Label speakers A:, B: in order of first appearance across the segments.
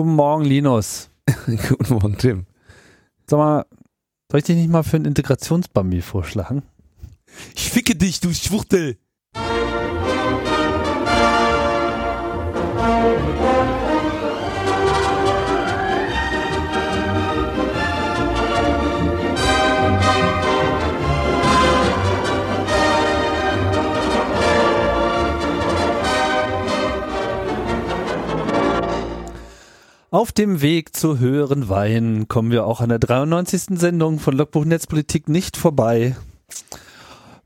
A: Guten Morgen, Linus.
B: Guten Morgen, Tim.
A: Sag mal, soll ich dich nicht mal für einen Integrationsbambi vorschlagen?
B: Ich ficke dich, du Schwuchtel.
A: Auf dem Weg zu höheren Wein kommen wir auch an der 93. Sendung von Logbuch Netzpolitik nicht vorbei.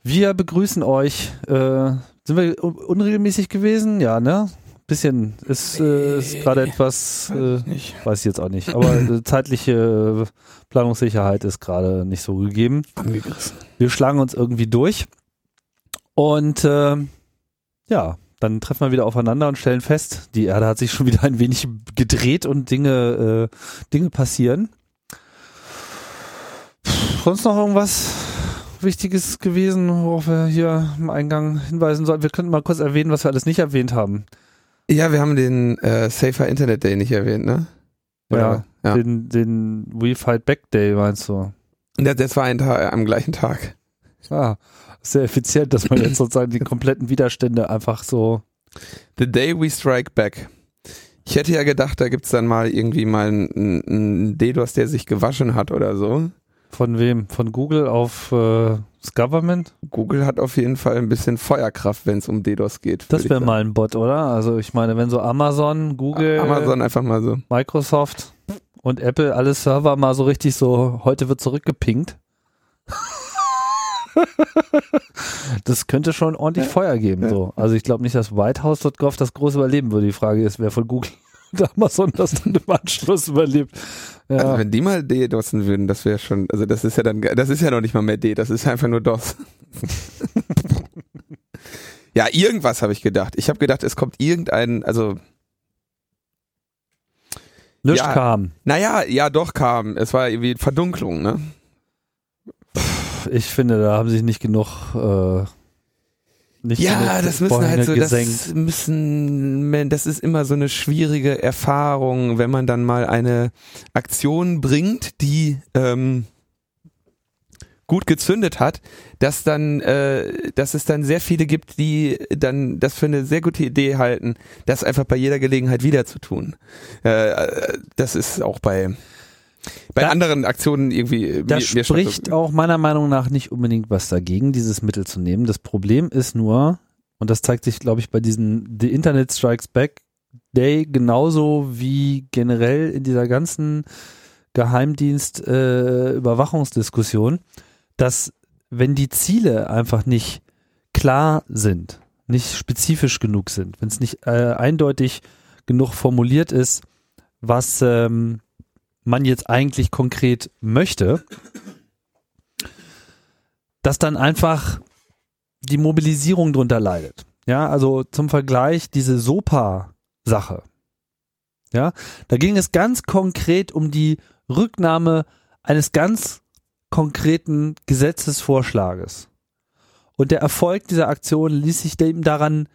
A: Wir begrüßen euch. Äh, sind wir unregelmäßig gewesen? Ja, ne? Bisschen ist, äh, ist gerade etwas, äh, weiß ich jetzt auch nicht, aber zeitliche Planungssicherheit ist gerade nicht so gegeben.
B: Angegriffen.
A: Wir schlagen uns irgendwie durch und äh, ja, dann treffen wir wieder aufeinander und stellen fest, die Erde hat sich schon wieder ein wenig gedreht und Dinge, äh, Dinge passieren. Sonst noch irgendwas Wichtiges gewesen, worauf wir hier im Eingang hinweisen sollten? Wir könnten mal kurz erwähnen, was wir alles nicht erwähnt haben.
B: Ja, wir haben den äh, Safer Internet Day nicht erwähnt, ne?
A: Ja, ja. Den, den We Fight Back Day meinst du?
B: Ja, das war ein Tag, am gleichen Tag.
A: Ah, sehr effizient, dass man jetzt sozusagen die kompletten Widerstände einfach so.
B: The Day We Strike Back. Ich hätte ja gedacht, da gibt's dann mal irgendwie mal einen, einen DDoS, der sich gewaschen hat oder so.
A: Von wem? Von Google auf äh, das Government?
B: Google hat auf jeden Fall ein bisschen Feuerkraft, wenn es um DDoS geht.
A: Das wäre mal ein Bot, oder? Also ich meine, wenn so Amazon, Google,
B: Amazon einfach mal so,
A: Microsoft und Apple alle Server mal so richtig so, heute wird zurückgepinkt. das könnte schon ordentlich Feuer geben. So. Also ich glaube nicht, dass Whitehouse.gov das groß überleben würde. Die Frage ist, wer von Google und Amazon das dann im Anschluss überlebt.
B: Ja. Also wenn die mal DDoSen würden, das wäre schon, also das ist ja dann, das ist ja noch nicht mal mehr D, das ist einfach nur DOS. ja, irgendwas habe ich gedacht. Ich habe gedacht, es kommt irgendein, also
A: Nichts
B: ja,
A: kam.
B: Naja, ja, doch kam. Es war irgendwie Verdunklung, ne?
A: Ich finde, da haben sich nicht genug äh, nicht
B: ja, das müssen halt so,
A: gesenkt.
B: das müssen, man, das ist immer so eine schwierige Erfahrung, wenn man dann mal eine Aktion bringt, die ähm, gut gezündet hat, dass dann, äh, dass es dann sehr viele gibt, die dann das für eine sehr gute Idee halten, das einfach bei jeder Gelegenheit wieder zu tun. Äh, das ist auch bei bei
A: Da-
B: anderen Aktionen irgendwie.
A: Da
B: mir- mir
A: spricht auch meiner Meinung nach nicht unbedingt was dagegen, dieses Mittel zu nehmen. Das Problem ist nur, und das zeigt sich, glaube ich, bei diesem The Internet Strikes Back Day genauso wie generell in dieser ganzen Geheimdienst-Überwachungsdiskussion, dass wenn die Ziele einfach nicht klar sind, nicht spezifisch genug sind, wenn es nicht äh, eindeutig genug formuliert ist, was ähm, man jetzt eigentlich konkret möchte, dass dann einfach die Mobilisierung drunter leidet. Ja, also zum Vergleich diese SOPA-Sache. Ja, da ging es ganz konkret um die Rücknahme eines ganz konkreten Gesetzesvorschlages. Und der Erfolg dieser Aktion ließ sich dem daran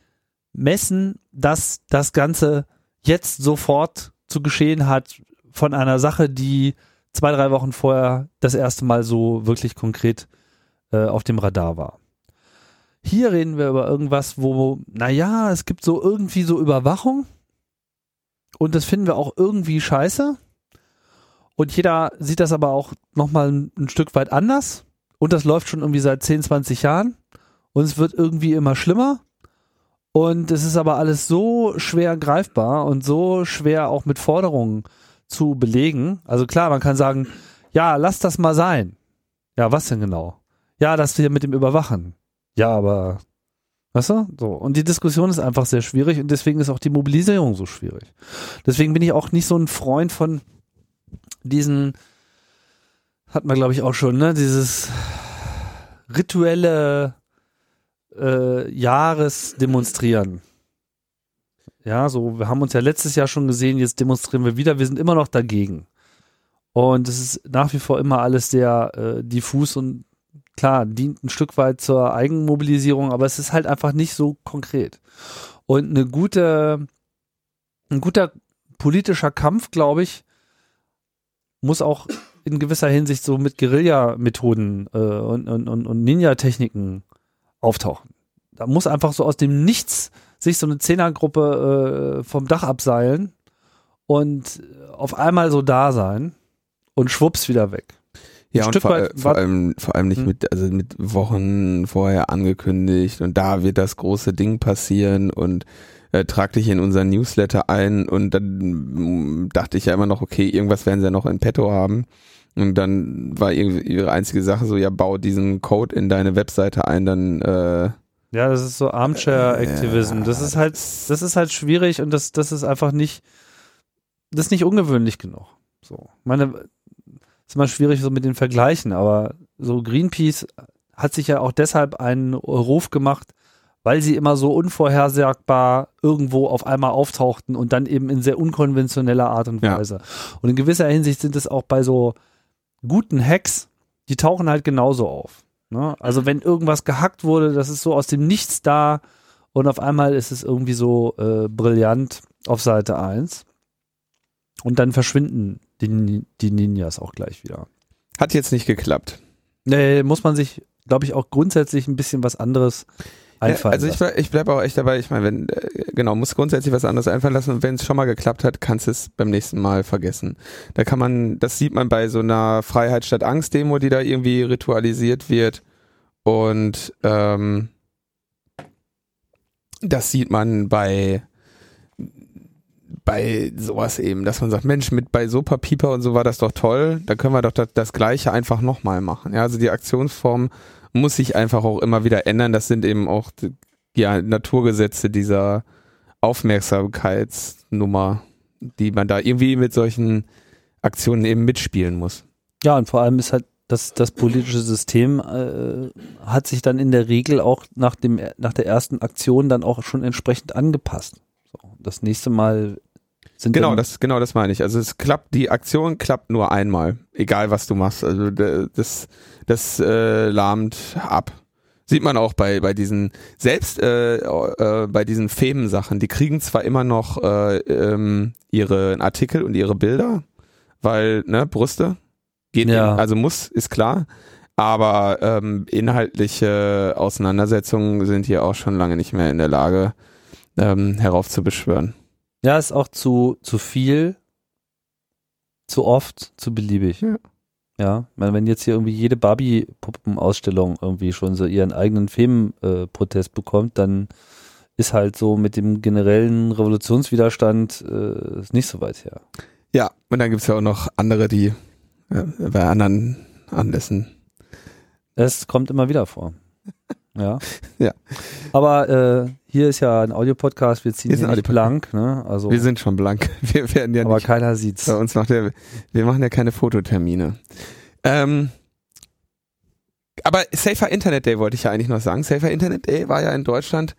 A: messen, dass das Ganze jetzt sofort zu geschehen hat von einer Sache, die zwei, drei Wochen vorher das erste Mal so wirklich konkret äh, auf dem Radar war. Hier reden wir über irgendwas, wo, naja, es gibt so irgendwie so Überwachung und das finden wir auch irgendwie scheiße. Und jeder sieht das aber auch nochmal ein, ein Stück weit anders. Und das läuft schon irgendwie seit 10, 20 Jahren. Und es wird irgendwie immer schlimmer. Und es ist aber alles so schwer greifbar und so schwer auch mit Forderungen zu belegen. Also klar, man kann sagen, ja, lass das mal sein. Ja, was denn genau? Ja, das hier mit dem Überwachen. Ja, aber, weißt du? So. Und die Diskussion ist einfach sehr schwierig und deswegen ist auch die Mobilisierung so schwierig. Deswegen bin ich auch nicht so ein Freund von diesen, hat man glaube ich auch schon, ne, dieses rituelle äh, Jahresdemonstrieren. Ja, so, wir haben uns ja letztes Jahr schon gesehen, jetzt demonstrieren wir wieder, wir sind immer noch dagegen. Und es ist nach wie vor immer alles sehr äh, diffus und klar, dient ein Stück weit zur Eigenmobilisierung, aber es ist halt einfach nicht so konkret. Und eine gute, ein guter politischer Kampf, glaube ich, muss auch in gewisser Hinsicht so mit Guerilla-Methoden äh, und, und, und, und Ninja-Techniken auftauchen. Da muss einfach so aus dem Nichts sich so eine Zehnergruppe äh, vom Dach abseilen und auf einmal so da sein und schwupps wieder weg.
B: Ja, und vor, äh, vor, allem, vor allem nicht hm. mit, also mit Wochen vorher angekündigt und da wird das große Ding passieren und äh, trag dich in unseren Newsletter ein und dann mm, dachte ich ja immer noch, okay, irgendwas werden sie ja noch in petto haben. Und dann war ihre einzige Sache so, ja, bau diesen Code in deine Webseite ein, dann äh,
A: ja, das ist so Armchair-Activism. Das ist halt, das ist halt schwierig und das, das ist einfach nicht, das ist nicht ungewöhnlich genug. So, meine, ist immer schwierig so mit den Vergleichen, aber so Greenpeace hat sich ja auch deshalb einen Ruf gemacht, weil sie immer so unvorhersagbar irgendwo auf einmal auftauchten und dann eben in sehr unkonventioneller Art und Weise. Ja. Und in gewisser Hinsicht sind es auch bei so guten Hacks, die tauchen halt genauso auf. Ne? Also wenn irgendwas gehackt wurde, das ist so aus dem Nichts da und auf einmal ist es irgendwie so äh, brillant auf Seite 1. Und dann verschwinden die, die Ninjas auch gleich wieder.
B: Hat jetzt nicht geklappt.
A: Nee, muss man sich, glaube ich, auch grundsätzlich ein bisschen was anderes einfallen
B: ja, also ich, ich bleibe auch echt dabei, ich meine, wenn, äh, genau, muss grundsätzlich was anderes einfallen lassen. Und wenn es schon mal geklappt hat, kannst du es beim nächsten Mal vergessen. Da kann man, das sieht man bei so einer Freiheit statt Angst Demo, die da irgendwie ritualisiert wird. Und ähm, das sieht man bei bei sowas eben, dass man sagt, Mensch, mit bei Sopa Pieper und so war das doch toll, da können wir doch das, das Gleiche einfach nochmal machen. Ja, also die Aktionsform muss sich einfach auch immer wieder ändern. Das sind eben auch ja, Naturgesetze dieser Aufmerksamkeitsnummer, die man da irgendwie mit solchen Aktionen eben mitspielen muss.
A: Ja, und vor allem ist halt das, das politische System äh, hat sich dann in der Regel auch nach dem nach der ersten Aktion dann auch schon entsprechend angepasst. So, das nächste Mal
B: sind genau, das, genau das meine ich. Also es klappt, die Aktion klappt nur einmal, egal was du machst. Also das, das äh, lahmt ab. Sieht man auch bei, bei diesen, selbst äh, äh, bei diesen Femen-Sachen, die kriegen zwar immer noch äh, ähm, ihre Artikel und ihre Bilder, weil, ne, Brüste, geht ja. In, also muss, ist klar. Aber ähm, inhaltliche Auseinandersetzungen sind hier auch schon lange nicht mehr in der Lage, ähm, heraufzubeschwören.
A: Ja, ist auch zu, zu viel, zu oft, zu beliebig. Ja. Ja, wenn jetzt hier irgendwie jede Barbie-Puppenausstellung irgendwie schon so ihren eigenen Filmprotest äh, bekommt, dann ist halt so mit dem generellen Revolutionswiderstand äh, nicht so weit her.
B: Ja, und dann gibt's ja auch noch andere, die äh, bei anderen Anlässen.
A: Es kommt immer wieder vor. Ja.
B: ja.
A: Aber äh, hier ist ja ein Audiopodcast, wir ziehen hier nicht blank, ne? Also
B: wir sind schon blank. Wir werden ja
A: aber
B: nicht.
A: keiner sieht's.
B: Bei uns macht der, wir machen ja keine Fototermine. Ähm, aber Safer Internet Day wollte ich ja eigentlich noch sagen. Safer Internet Day war ja in Deutschland.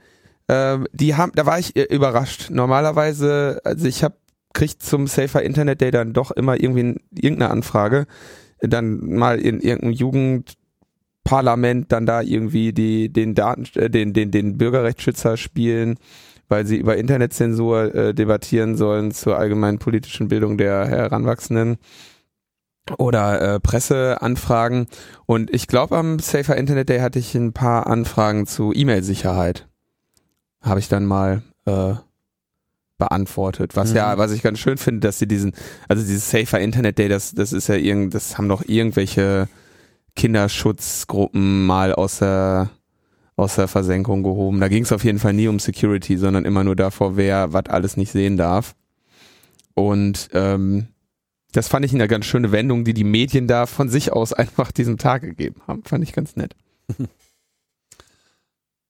B: Ähm, die haben, da war ich äh, überrascht. Normalerweise, also ich habe kriegt zum Safer Internet Day dann doch immer irgendwie irgendeine Anfrage, dann mal in irgendeinem Jugend Parlament dann da irgendwie die den Daten äh, den den den Bürgerrechtsschützer spielen, weil sie über Internetzensur äh, debattieren sollen zur allgemeinen politischen Bildung der Heranwachsenden oder äh, Presseanfragen und ich glaube am Safer Internet Day hatte ich ein paar Anfragen zu E-Mail-Sicherheit. Habe ich dann mal äh, beantwortet. Was mhm. ja, was ich ganz schön finde, dass sie diesen, also dieses Safer Internet Day, das, das ist ja irgend, das haben doch irgendwelche Kinderschutzgruppen mal aus der, aus der Versenkung gehoben. Da ging es auf jeden Fall nie um Security, sondern immer nur davor, wer was alles nicht sehen darf. Und ähm, das fand ich eine ganz schöne Wendung, die die Medien da von sich aus einfach diesem Tag gegeben haben. Fand ich ganz nett.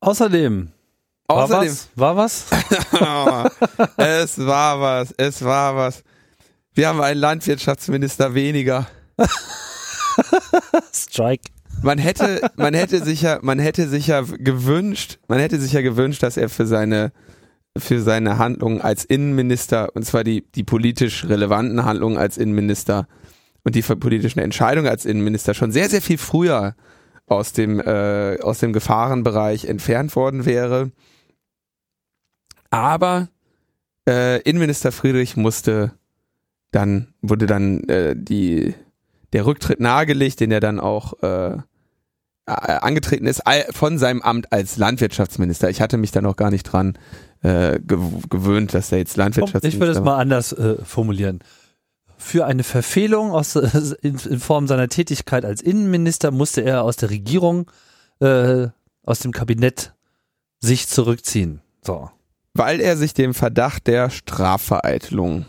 A: Außerdem.
B: Außerdem.
A: War was? War
B: was? es war was. Es war was. Wir haben einen Landwirtschaftsminister weniger.
A: Strike.
B: Man hätte, man hätte sich ja, man hätte sich ja gewünscht, man hätte sich ja gewünscht, dass er für seine, für seine Handlungen als Innenminister, und zwar die, die politisch relevanten Handlungen als Innenminister und die politischen Entscheidungen als Innenminister schon sehr, sehr viel früher aus dem, äh, aus dem Gefahrenbereich entfernt worden wäre. Aber äh, Innenminister Friedrich musste dann, wurde dann äh, die, der Rücktritt nahegelegt, den er dann auch äh, angetreten ist von seinem Amt als Landwirtschaftsminister. Ich hatte mich da noch gar nicht dran äh, gewöhnt, dass er jetzt Landwirtschaftsminister
A: Ich würde es mal anders äh, formulieren. Für eine Verfehlung aus, in, in, Form seiner Tätigkeit als Innenminister musste er aus der Regierung, äh, aus dem Kabinett sich zurückziehen. So.
B: Weil er sich dem Verdacht der Strafvereitelung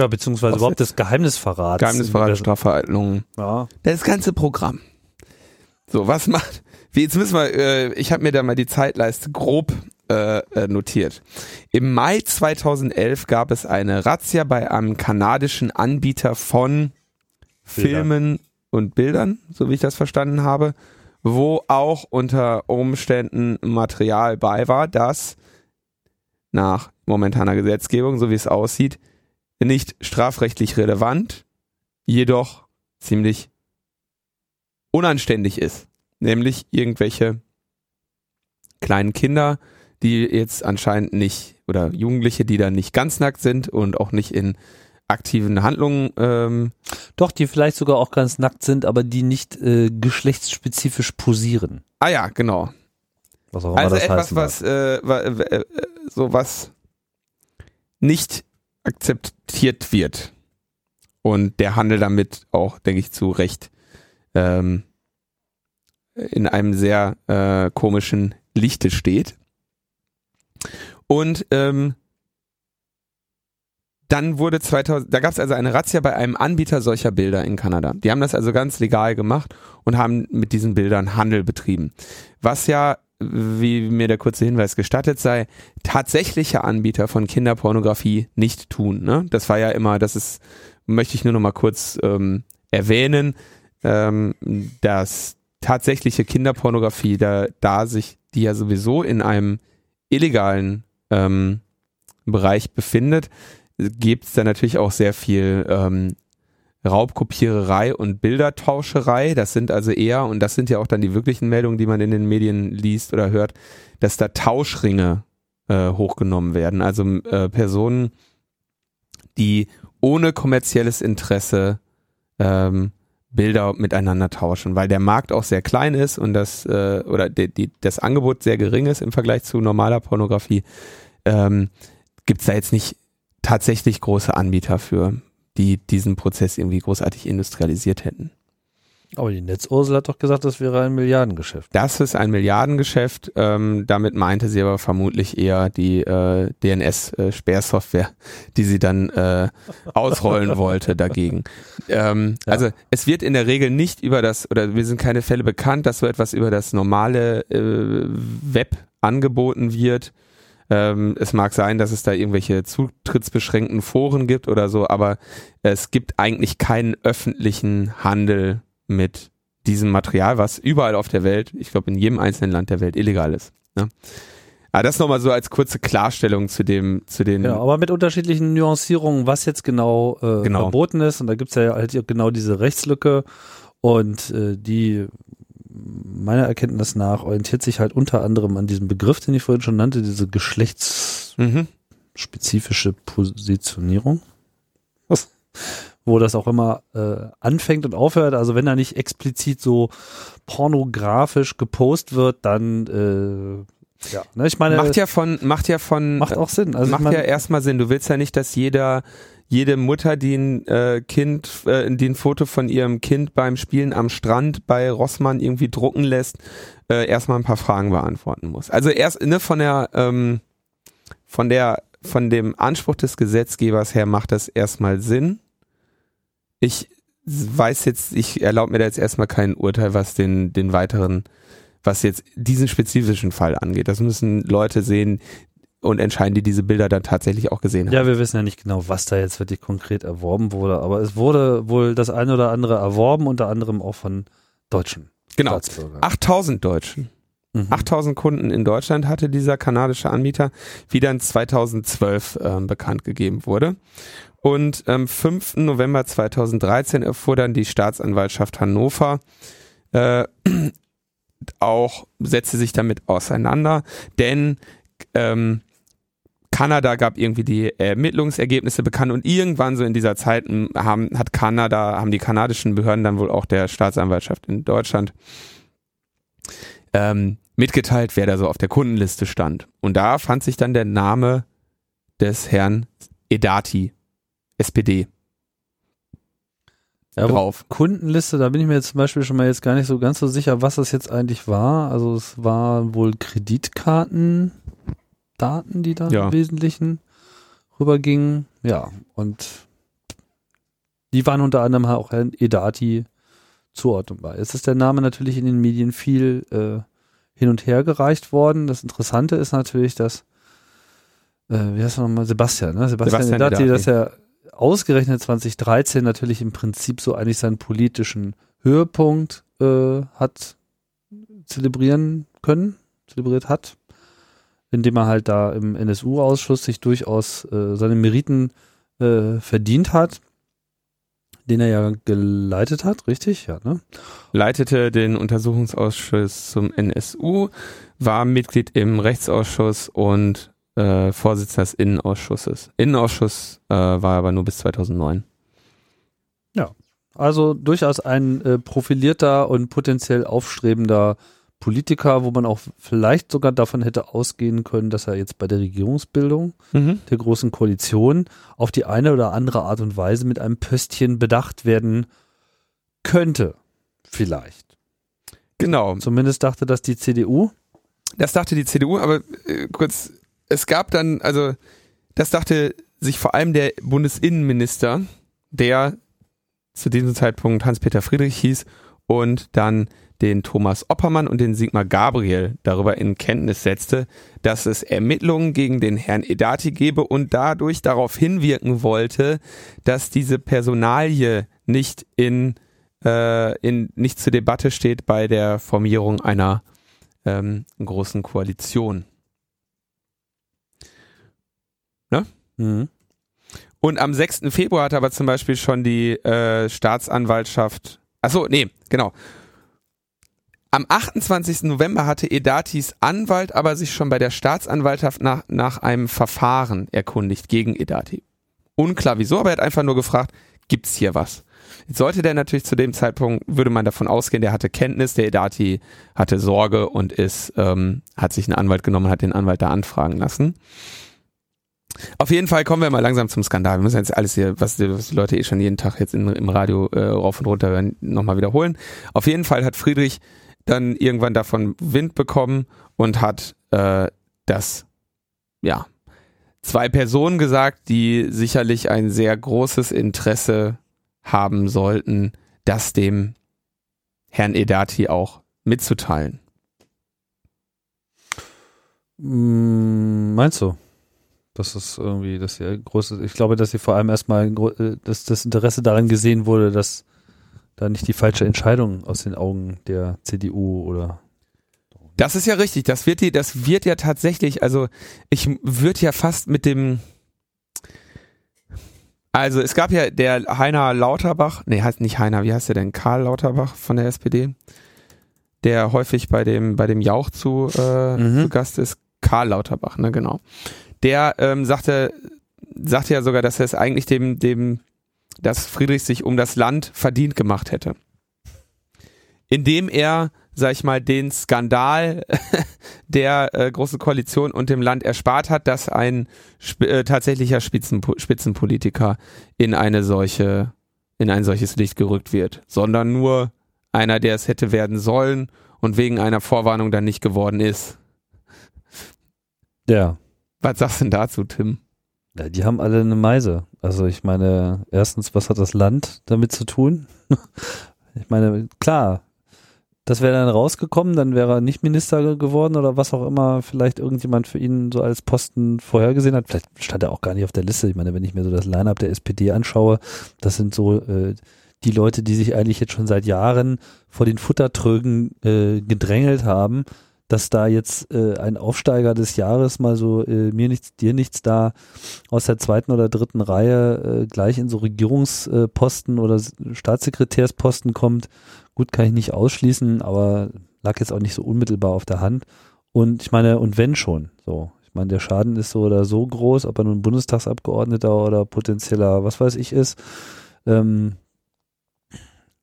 A: ja, beziehungsweise überhaupt des Geheimnisverrats.
B: Geheimnisverrat, Strafvereitelung. Ja. Das ganze Programm. So, was macht. Wie, jetzt müssen wir, äh, ich habe mir da mal die Zeitleiste grob äh, äh notiert. Im Mai 2011 gab es eine Razzia bei einem kanadischen Anbieter von Bilder. Filmen und Bildern, so wie ich das verstanden habe, wo auch unter Umständen Material bei war, das nach momentaner Gesetzgebung, so wie es aussieht, nicht strafrechtlich relevant, jedoch ziemlich unanständig ist. Nämlich irgendwelche kleinen Kinder, die jetzt anscheinend nicht, oder Jugendliche, die da nicht ganz nackt sind und auch nicht in aktiven Handlungen. Ähm,
A: Doch, die vielleicht sogar auch ganz nackt sind, aber die nicht äh, geschlechtsspezifisch posieren.
B: Ah ja, genau.
A: Was auch immer also das etwas,
B: was äh, äh, so was nicht akzeptiert wird und der Handel damit auch, denke ich, zu Recht ähm, in einem sehr äh, komischen Lichte steht. Und ähm, dann wurde 2000, da gab es also eine Razzia bei einem Anbieter solcher Bilder in Kanada. Die haben das also ganz legal gemacht und haben mit diesen Bildern Handel betrieben. Was ja, wie mir der kurze Hinweis gestattet sei, tatsächliche Anbieter von Kinderpornografie nicht tun. Ne? Das war ja immer, das ist, möchte ich nur noch mal kurz ähm, erwähnen, ähm, dass tatsächliche Kinderpornografie, da, da sich die ja sowieso in einem illegalen ähm, Bereich befindet, gibt es da natürlich auch sehr viel ähm, Raubkopiererei und Bildertauscherei. Das sind also eher, und das sind ja auch dann die wirklichen Meldungen, die man in den Medien liest oder hört, dass da Tauschringe äh, hochgenommen werden. Also äh, Personen, die ohne kommerzielles Interesse ähm, Bilder miteinander tauschen, weil der Markt auch sehr klein ist und das äh, oder die, die, das Angebot sehr gering ist im Vergleich zu normaler Pornografie, ähm, gibt es da jetzt nicht tatsächlich große Anbieter für, die diesen Prozess irgendwie großartig industrialisiert hätten.
A: Aber die Netzursel hat doch gesagt, das wäre ein Milliardengeschäft.
B: Das ist ein Milliardengeschäft. Ähm, damit meinte sie aber vermutlich eher die äh, DNS-Sperrsoftware, äh, die sie dann äh, ausrollen wollte dagegen. Ähm, ja. Also es wird in der Regel nicht über das, oder wir sind keine Fälle bekannt, dass so etwas über das normale äh, Web angeboten wird. Ähm, es mag sein, dass es da irgendwelche zutrittsbeschränkten Foren gibt oder so, aber es gibt eigentlich keinen öffentlichen Handel mit diesem Material, was überall auf der Welt, ich glaube in jedem einzelnen Land der Welt illegal ist. Ne? Aber das nochmal so als kurze Klarstellung zu dem, zu den.
A: Ja, aber mit unterschiedlichen Nuancierungen, was jetzt genau, äh, genau. verboten ist. Und da gibt's ja halt genau diese Rechtslücke und äh, die meiner Erkenntnis nach orientiert sich halt unter anderem an diesem Begriff, den ich vorhin schon nannte, diese geschlechtsspezifische Positionierung. Was? wo das auch immer äh, anfängt und aufhört. Also wenn da nicht explizit so pornografisch gepostet wird, dann äh, ja, ne, ich meine
B: macht ja von macht ja von
A: macht auch Sinn.
B: Also macht ja erstmal Sinn. Du willst ja nicht, dass jeder jede Mutter, die ein äh, Kind, äh, die ein Foto von ihrem Kind beim Spielen am Strand bei Rossmann irgendwie drucken lässt, äh, erstmal ein paar Fragen beantworten muss. Also erst ne, von der ähm, von der von dem Anspruch des Gesetzgebers her macht das erstmal Sinn ich weiß jetzt, ich erlaube mir da jetzt erstmal kein Urteil, was den, den weiteren, was jetzt diesen spezifischen Fall angeht. Das müssen Leute sehen und entscheiden, die diese Bilder dann tatsächlich auch gesehen haben.
A: Ja, wir wissen ja nicht genau, was da jetzt wirklich konkret erworben wurde, aber es wurde wohl das eine oder andere erworben, unter anderem auch von Deutschen.
B: Genau. 8000 Deutschen. Mhm. 8000 Kunden in Deutschland hatte dieser kanadische Anbieter, wie dann 2012 äh, bekannt gegeben wurde. Und am 5. November 2013 erfuhr dann die Staatsanwaltschaft Hannover, äh, auch setzte sich damit auseinander, denn ähm, Kanada gab irgendwie die Ermittlungsergebnisse bekannt und irgendwann so in dieser Zeit haben, hat Kanada, haben die kanadischen Behörden dann wohl auch der Staatsanwaltschaft in Deutschland ähm, mitgeteilt, wer da so auf der Kundenliste stand. Und da fand sich dann der Name des Herrn Edati, SPD.
A: Ja, drauf. Kundenliste, da bin ich mir jetzt zum Beispiel schon mal jetzt gar nicht so ganz so sicher, was das jetzt eigentlich war. Also es waren wohl Kreditkartendaten, die da ja. im Wesentlichen rübergingen. Ja, und die waren unter anderem auch Herrn Edati zuordnbar. Jetzt ist der Name natürlich in den Medien viel äh, hin und her gereicht worden. Das Interessante ist natürlich, dass äh, wie heißt er nochmal, Sebastian, ne? Sebastian, Sebastian Edati, dass er ausgerechnet 2013 natürlich im Prinzip so eigentlich seinen politischen Höhepunkt äh, hat zelebrieren können, zelebriert hat, indem er halt da im NSU-Ausschuss sich durchaus äh, seine Meriten äh, verdient hat, den er ja geleitet hat, richtig? Ja, ne?
B: Leitete den Untersuchungsausschuss zum NSU, war Mitglied im Rechtsausschuss und äh, Vorsitzender des Innenausschusses. Innenausschuss äh, war aber nur bis 2009.
A: Ja, also durchaus ein äh, profilierter und potenziell aufstrebender Politiker, wo man auch vielleicht sogar davon hätte ausgehen können, dass er jetzt bei der Regierungsbildung mhm. der Großen Koalition auf die eine oder andere Art und Weise mit einem Pöstchen bedacht werden könnte. Vielleicht.
B: Genau.
A: Zumindest dachte das die CDU.
B: Das dachte die CDU, aber äh, kurz es gab dann, also das dachte sich vor allem der Bundesinnenminister, der zu diesem Zeitpunkt Hans-Peter Friedrich hieß und dann den Thomas Oppermann und den Sigmar Gabriel darüber in Kenntnis setzte, dass es Ermittlungen gegen den Herrn Edati gebe und dadurch darauf hinwirken wollte, dass diese Personalie nicht in, äh, in nicht zur Debatte steht bei der Formierung einer ähm, großen Koalition. Ne? Mhm. Und am 6. Februar hat aber zum Beispiel schon die äh, Staatsanwaltschaft, achso, nee, genau. Am 28. November hatte Edatis Anwalt aber sich schon bei der Staatsanwaltschaft nach, nach einem Verfahren erkundigt gegen Edati. Unklar wieso, aber er hat einfach nur gefragt, gibt's hier was? Jetzt sollte der natürlich zu dem Zeitpunkt, würde man davon ausgehen, der hatte Kenntnis, der Edati hatte Sorge und ist, ähm, hat sich einen Anwalt genommen, hat den Anwalt da anfragen lassen. Auf jeden Fall kommen wir mal langsam zum Skandal. Wir müssen jetzt alles hier, was die, was die Leute eh schon jeden Tag jetzt in, im Radio äh, rauf und runter hören, nochmal wiederholen. Auf jeden Fall hat Friedrich dann irgendwann davon Wind bekommen und hat äh, das, ja, zwei Personen gesagt, die sicherlich ein sehr großes Interesse haben sollten, das dem Herrn Edati auch mitzuteilen.
A: Hm, meinst du? Das ist irgendwie, dass sie großes, ich glaube, dass sie vor allem erstmal äh, dass das Interesse daran gesehen wurde, dass da nicht die falsche Entscheidung aus den Augen der CDU oder
B: das ist ja richtig. Das wird die, das wird ja tatsächlich, also ich würde ja fast mit dem, also es gab ja der Heiner Lauterbach, nee, heißt nicht Heiner, wie heißt der denn? Karl Lauterbach von der SPD, der häufig bei dem, bei dem Jauch zu, äh, mhm. zu Gast ist. Karl Lauterbach, ne, genau der ähm, sagte, sagte ja sogar, dass er es eigentlich dem, dem, dass Friedrich sich um das Land verdient gemacht hätte. Indem er, sag ich mal, den Skandal der äh, Großen Koalition und dem Land erspart hat, dass ein äh, tatsächlicher Spitzenpo Spitzenpolitiker in eine solche, in ein solches Licht gerückt wird, sondern nur einer, der es hätte werden sollen und wegen einer Vorwarnung dann nicht geworden ist.
A: Ja.
B: Was sagst du denn dazu, Tim?
A: Ja, die haben alle eine Meise. Also ich meine, erstens, was hat das Land damit zu tun? ich meine, klar, das wäre dann rausgekommen, dann wäre er nicht Minister geworden oder was auch immer vielleicht irgendjemand für ihn so als Posten vorhergesehen hat. Vielleicht stand er auch gar nicht auf der Liste. Ich meine, wenn ich mir so das Line-up der SPD anschaue, das sind so äh, die Leute, die sich eigentlich jetzt schon seit Jahren vor den Futtertrögen äh, gedrängelt haben dass da jetzt äh, ein Aufsteiger des Jahres mal so äh, mir nichts, dir nichts da aus der zweiten oder dritten Reihe äh, gleich in so Regierungsposten oder Staatssekretärsposten kommt. Gut, kann ich nicht ausschließen, aber lag jetzt auch nicht so unmittelbar auf der Hand. Und ich meine, und wenn schon, so. Ich meine, der Schaden ist so oder so groß, ob er nun Bundestagsabgeordneter oder potenzieller, was weiß ich, ist. Ähm,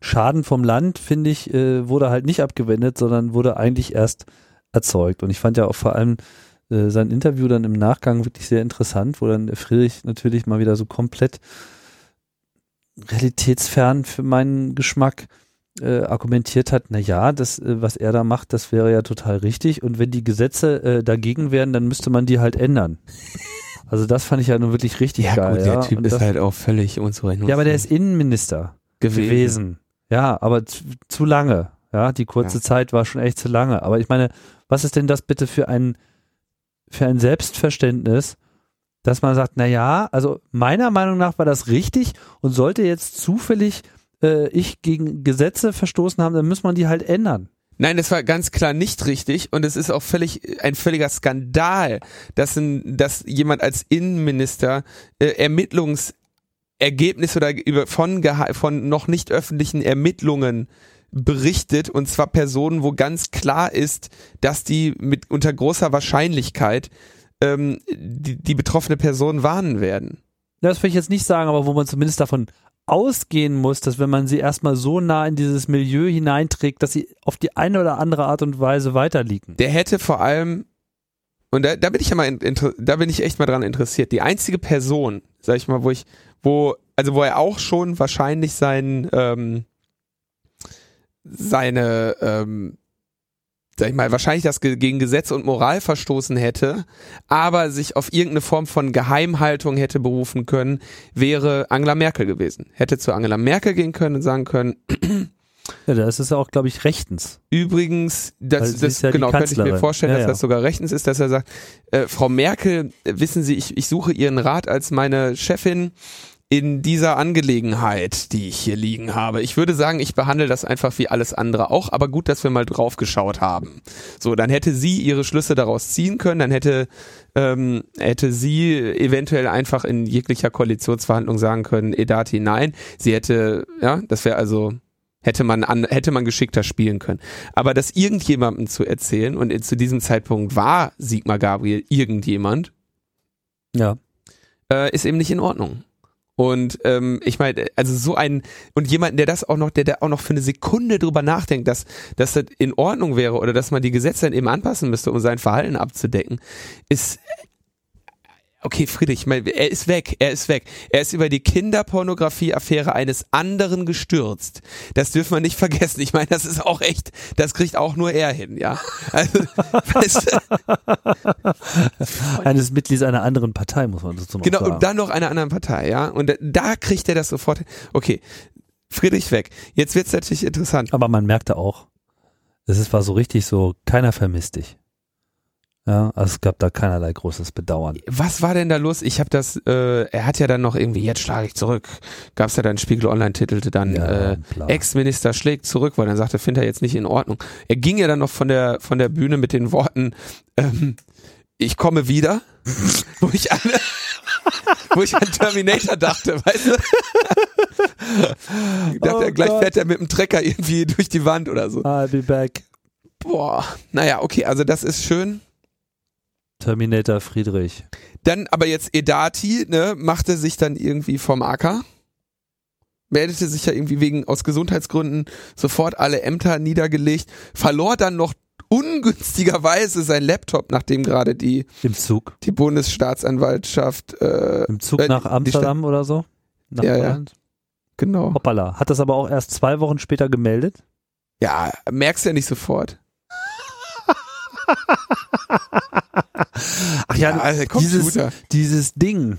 A: Schaden vom Land, finde ich, äh, wurde halt nicht abgewendet, sondern wurde eigentlich erst erzeugt. Und ich fand ja auch vor allem äh, sein Interview dann im Nachgang wirklich sehr interessant, wo dann Friedrich natürlich mal wieder so komplett realitätsfern für meinen Geschmack äh, argumentiert hat, na ja, das, äh, was er da macht, das wäre ja total richtig. Und wenn die Gesetze äh, dagegen wären, dann müsste man die halt ändern. Also das fand ich ja nun wirklich richtig
B: Ja,
A: geil.
B: gut, der
A: ja.
B: Typ
A: Und
B: ist halt auch völlig unzurechnungsfähig.
A: ja, aber der ist Innenminister
B: gewesen.
A: gewesen. Ja, aber zu, zu lange. Ja, die kurze
B: Ja.
A: Zeit war schon echt zu lange. Aber ich meine, was ist denn das bitte für ein, für ein Selbstverständnis, dass man sagt, na ja, also meiner Meinung nach war das richtig und sollte jetzt zufällig äh, ich gegen Gesetze verstoßen haben, dann muss man die halt ändern.
B: Nein, das war ganz klar nicht richtig und es ist auch völlig ein völliger Skandal, dass, ein, dass jemand als Innenminister äh, Ermittlungsergebnisse oder über von, von noch nicht öffentlichen Ermittlungen berichtet und zwar Personen, wo ganz klar ist, dass die mit unter großer Wahrscheinlichkeit ähm, die, die betroffene Person warnen werden.
A: Das will ich jetzt nicht sagen, aber wo man zumindest davon ausgehen muss, dass wenn man sie erstmal so nah in dieses Milieu hineinträgt, dass sie auf die eine oder andere Art und Weise weiterliegen.
B: der hätte vor allem und da, da bin ich ja mal in, da bin ich echt mal dran interessiert. Die einzige Person, sag ich mal, wo ich, wo, also wo er auch schon wahrscheinlich sein, ähm, seine, ähm, sag ich mal, wahrscheinlich das ge gegen Gesetz und Moral verstoßen hätte, aber sich auf irgendeine Form von Geheimhaltung hätte berufen können, wäre Angela Merkel gewesen. Hätte zu Angela Merkel gehen können und sagen können,
A: Ja, das ist ja auch, glaube ich, rechtens.
B: Übrigens, das, das
A: ist ja
B: genau könnte ich mir vorstellen,
A: Ja,
B: dass
A: ja.
B: das sogar rechtens ist, dass er sagt, äh, Frau Merkel, wissen Sie, ich, ich suche Ihren Rat als meine Chefin in dieser Angelegenheit, die ich hier liegen habe. Ich würde sagen, ich behandle das einfach wie alles andere auch, aber gut, dass wir mal drauf geschaut haben. So, dann hätte sie ihre Schlüsse daraus ziehen können, dann hätte ähm, hätte sie eventuell einfach in jeglicher Koalitionsverhandlung sagen können, Edati nein. Sie hätte, ja, das wäre also hätte man an, hätte man geschickter spielen können. Aber das irgendjemandem zu erzählen und zu diesem Zeitpunkt war Sigmar Gabriel irgendjemand,
A: Ja.
B: äh, ist eben nicht in Ordnung. Und ähm, ich meine, also so ein und jemanden, der das auch noch, der da auch noch für eine Sekunde drüber nachdenkt, dass, dass das in Ordnung wäre oder dass man die Gesetze dann eben anpassen müsste, um sein Verhalten abzudecken, ist Okay, Friedrich, ich meine, er ist weg, er ist weg. Er ist über die Kinderpornografie-Affäre eines anderen gestürzt. Das dürfen wir nicht vergessen. Ich meine, das ist auch echt, das kriegt auch nur er hin, ja. Also, weißt du,
A: Eines Mitglieds einer anderen Partei, muss man dazu noch
B: Genau,
A: sagen.
B: und dann noch einer anderen Partei, ja. Und da, kriegt er das sofort. Okay, Friedrich weg. Jetzt wird's natürlich interessant.
A: Aber man merkte auch, es ist- war so richtig so, keiner vermisst dich. Ja, also es gab da keinerlei großes Bedauern.
B: Was war denn da los? Ich habe das, äh, er hat ja dann noch irgendwie, jetzt schlage ich zurück. Gab's ja dann Spiegel Online titelte dann,
A: Ja,
B: äh. Ex-Minister schlägt zurück, weil er sagte, findet er jetzt nicht in Ordnung. Er ging ja dann noch von der von der Bühne mit den Worten, ähm, ich komme wieder, wo ich an, wo ich an Terminator dachte, weißt du? ich dachte,
A: Oh
B: gleich
A: Gott.
B: fährt er mit dem Trecker irgendwie durch die Wand oder so.
A: I'll be back.
B: Boah, naja, okay, also das ist schön.
A: Terminator Friedrich.
B: Dann aber jetzt Edati, ne, machte sich dann irgendwie vom Acker, meldete sich ja irgendwie wegen aus Gesundheitsgründen sofort alle Ämter niedergelegt, verlor dann noch ungünstigerweise sein Laptop, nachdem gerade die
A: Im Zug.
B: die Bundesstaatsanwaltschaft äh,
A: Im Zug
B: Äh,
A: nach Amsterdam oder so? Nach
B: Ja, ja. Genau.
A: Hoppala. Hat das aber auch erst zwei Wochen später gemeldet?
B: Ja, merkst du ja nicht sofort.
A: Ach ja,
B: also
A: dieses, dieses Ding,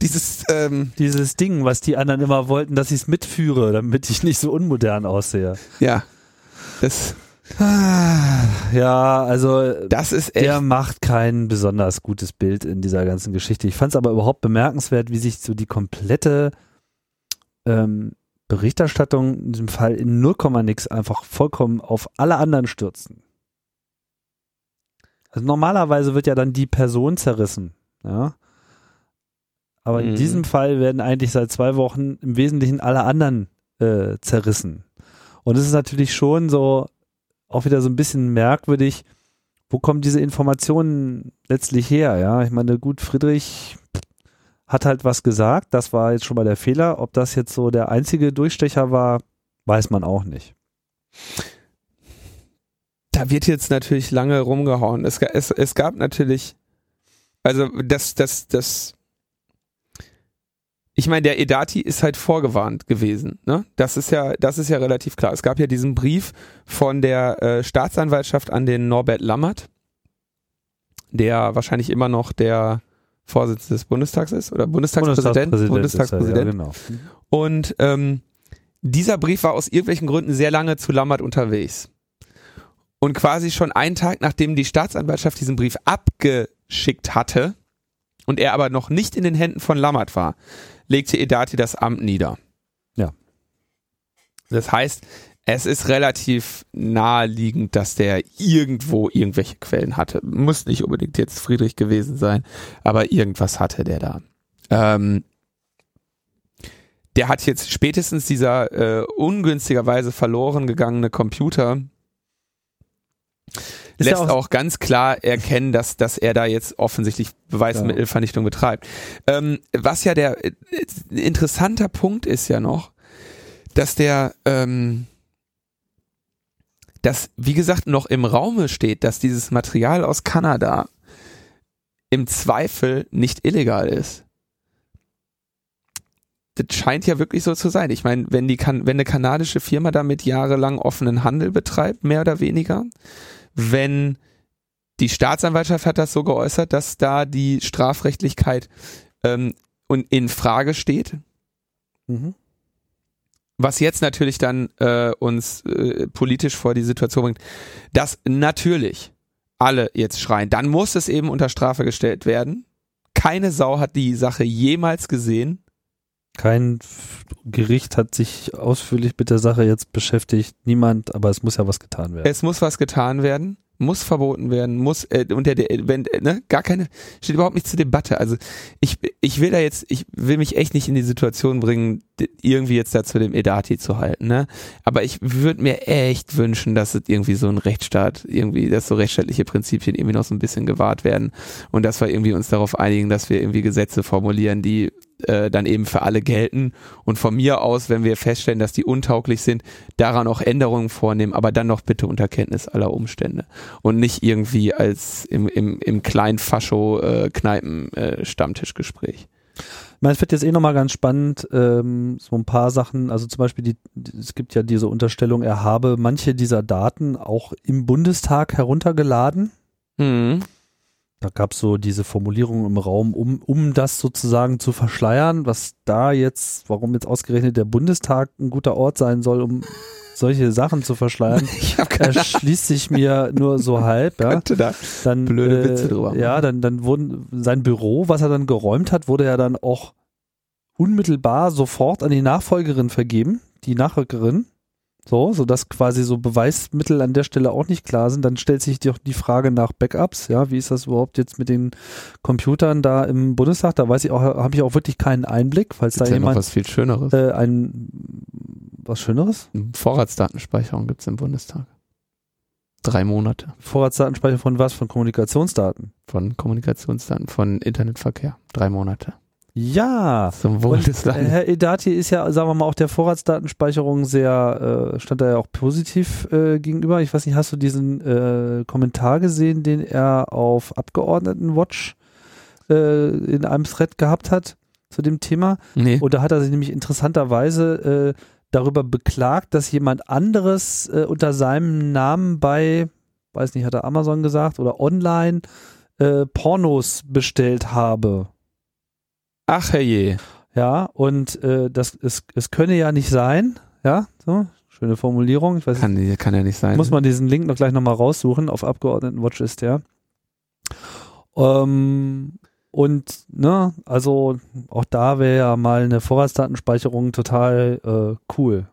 B: Dieses ähm,
A: dieses Ding, was die anderen immer wollten, dass ich es mitführe, damit ich nicht so unmodern aussehe.
B: ja. Das
A: Ja, also
B: das ist echt
A: der macht kein besonders gutes Bild in dieser ganzen Geschichte. Ich fand es aber überhaupt bemerkenswert, wie sich so die komplette ähm, Berichterstattung in diesem Fall in 0, nix einfach vollkommen auf alle anderen stürzen. Also normalerweise wird ja dann die Person zerrissen, ja. Aber in
B: Mhm.
A: diesem Fall werden eigentlich seit zwei Wochen im Wesentlichen alle anderen äh, zerrissen. Und es ist natürlich schon so auch wieder so ein bisschen merkwürdig, wo kommen diese Informationen letztlich her? Ja, ich meine, gut, Friedrich hat halt was gesagt, das war jetzt schon mal der Fehler. Ob das jetzt so der einzige Durchstecher war, weiß man auch nicht.
B: Da wird jetzt natürlich lange rumgehauen. Es, es, es gab natürlich, also das, das, das, ich meine, der Edati ist halt vorgewarnt gewesen. Ne? Das ist ja, das ist ja relativ klar. Es gab ja diesen Brief von der äh, Staatsanwaltschaft an den Norbert Lammert, der wahrscheinlich immer noch der Vorsitzende des Bundestags ist oder Bundestagspräsident.
A: Bundestagspräsident.
B: Bundestagspräsident.
A: Ist ja, genau.
B: Und ähm, dieser Brief war aus irgendwelchen Gründen sehr lange zu Lammert unterwegs. Und quasi schon einen Tag, nachdem die Staatsanwaltschaft diesen Brief abgeschickt hatte und er aber noch nicht in den Händen von Lammert war, legte Edati das Amt nieder.
A: Ja.
B: Das heißt, es ist relativ naheliegend, dass der irgendwo irgendwelche Quellen hatte. Muss nicht unbedingt jetzt Friedrich gewesen sein, aber irgendwas hatte der da. Ähm, der hat jetzt spätestens dieser äh, ungünstigerweise verloren gegangene Computer
A: Ist
B: lässt
A: ja auch-
B: auch, ganz klar erkennen, dass, dass er da jetzt offensichtlich Beweismittelvernichtung betreibt. Ähm, was ja der äh, interessanter Punkt ist ja noch, dass der, ähm, dass, wie gesagt, noch im Raume steht, dass dieses Material aus Kanada im Zweifel nicht illegal ist. Das scheint ja wirklich so zu sein. Ich meine, wenn die kan wenn eine kanadische Firma damit jahrelang offenen Handel betreibt, mehr oder weniger, wenn die Staatsanwaltschaft hat das so geäußert, dass da die Strafrechtlichkeit ähm, und in Frage steht,
A: Mhm.
B: was jetzt natürlich dann äh, uns äh, politisch vor die Situation bringt, dass natürlich alle jetzt schreien, dann muss es eben unter Strafe gestellt werden. Keine Sau hat die Sache jemals gesehen.
A: Kein Gericht hat sich ausführlich mit der Sache jetzt beschäftigt. Niemand, aber es muss ja was getan werden.
B: Es muss was getan werden, muss verboten werden, muss äh, unter der wenn äh, ne, gar keine steht überhaupt nicht zur Debatte. Also ich ich will da jetzt ich will mich echt nicht in die Situation bringen, irgendwie jetzt da zu dem Edati zu halten, ne? Aber ich würde mir echt wünschen, dass es irgendwie so ein Rechtsstaat irgendwie, dass so rechtsstaatliche Prinzipien irgendwie noch so ein bisschen gewahrt werden und dass wir irgendwie uns darauf einigen, dass wir irgendwie Gesetze formulieren, die äh, dann eben für alle gelten und von mir aus, wenn wir feststellen, dass die untauglich sind, daran auch Änderungen vornehmen, aber dann noch bitte unter Kenntnis aller Umstände und nicht irgendwie als im, im, im kleinen Fascho äh, äh, Stammtischgespräch.
A: Ich meine, es wird jetzt eh nochmal ganz spannend, ähm, so ein paar Sachen, also zum Beispiel, die, es gibt ja diese Unterstellung, er habe manche dieser Daten auch im Bundestag heruntergeladen.
B: Mhm.
A: Da gab es so diese Formulierung im Raum, um, um das sozusagen zu verschleiern, was da jetzt, warum jetzt ausgerechnet der Bundestag ein guter Ort sein soll, um solche Sachen zu verschleiern, erschließt sich mir nur so halb. Ja.
B: Da.
A: Dann,
B: blöde
A: äh,
B: Witze drüber machen.
A: Ja, dann, dann wurden sein Büro, was er dann geräumt hat, wurde ja dann auch unmittelbar sofort an die Nachfolgerin vergeben, die Nachrückerin. So, sodass quasi so Beweismittel an der Stelle auch nicht klar sind. Dann stellt sich doch die Frage nach Backups. Ja, wie ist das überhaupt jetzt mit den Computern da im Bundestag? Da weiß ich auch, habe ich auch wirklich keinen Einblick, falls
B: Gibt's
A: da
B: ja
A: jemand
B: was viel Schöneres.
A: äh, ein was Schöneres?
B: Vorratsdatenspeicherung gibt's im Bundestag. Drei Monate
A: Vorratsdatenspeicher von was? Von Kommunikationsdaten.
B: von Kommunikationsdaten, von Internetverkehr. Drei Monate.
A: Ja,
B: Zum Wohl des
A: äh,
B: Landes.
A: Herr Edati ist ja, sagen wir mal, auch der Vorratsdatenspeicherung sehr, äh, stand da ja auch positiv äh, gegenüber. Ich weiß nicht, hast du diesen äh, Kommentar gesehen, den er auf Abgeordnetenwatch äh, in einem Thread gehabt hat zu dem Thema?
B: Nee.
A: Und da hat er sich nämlich interessanterweise äh, darüber beklagt, dass jemand anderes äh, unter seinem Namen bei, weiß nicht, hat er Amazon gesagt oder online äh, Pornos bestellt habe.
B: Ach herrje.
A: Ja, und äh, das es, es könne ja nicht sein, ja, so, schöne Formulierung. Ich weiß
B: Kann, kann ja nicht sein.
A: muss man diesen Link noch gleich nochmal raussuchen, auf Abgeordnetenwatch ist der. Ähm, und, ne, also auch da wäre ja mal eine Vorratsdatenspeicherung total äh, cool.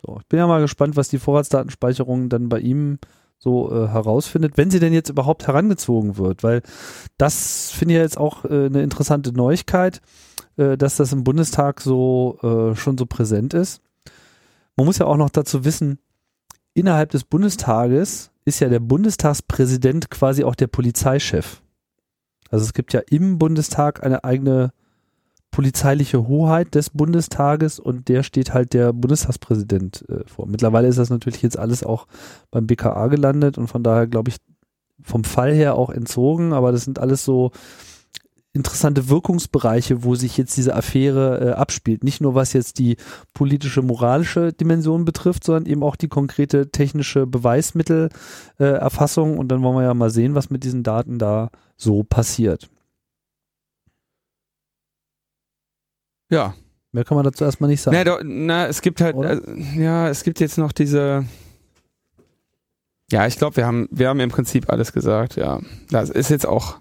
A: So, ich bin ja mal gespannt, was die Vorratsdatenspeicherung dann bei ihm so äh, herausfindet, wenn sie denn jetzt überhaupt herangezogen wird, weil das finde ich jetzt auch äh, eine interessante Neuigkeit, äh, dass das im Bundestag so äh, schon so präsent ist. Man muss ja auch noch dazu wissen, innerhalb des Bundestages ist ja der Bundestagspräsident quasi auch der Polizeichef. Also es gibt ja im Bundestag eine eigene polizeiliche Hoheit des Bundestages und der steht halt der Bundestagspräsident äh, vor. Mittlerweile ist das natürlich jetzt alles auch beim BKA gelandet und von daher glaube ich vom Fall her auch entzogen, aber das sind alles so interessante Wirkungsbereiche, wo sich jetzt diese Affäre äh, abspielt. Nicht nur was jetzt die politische, moralische Dimension betrifft, sondern eben auch die konkrete technische Beweismittelerfassung. Äh, und dann wollen wir ja mal sehen, was mit diesen Daten da so passiert.
B: Ja.
A: Mehr kann man dazu erstmal nicht sagen.
B: Na, doch, na es gibt halt, äh, ja, es gibt jetzt noch diese. Ja, ich glaube, wir haben, wir haben im Prinzip alles gesagt, ja. Das ist jetzt auch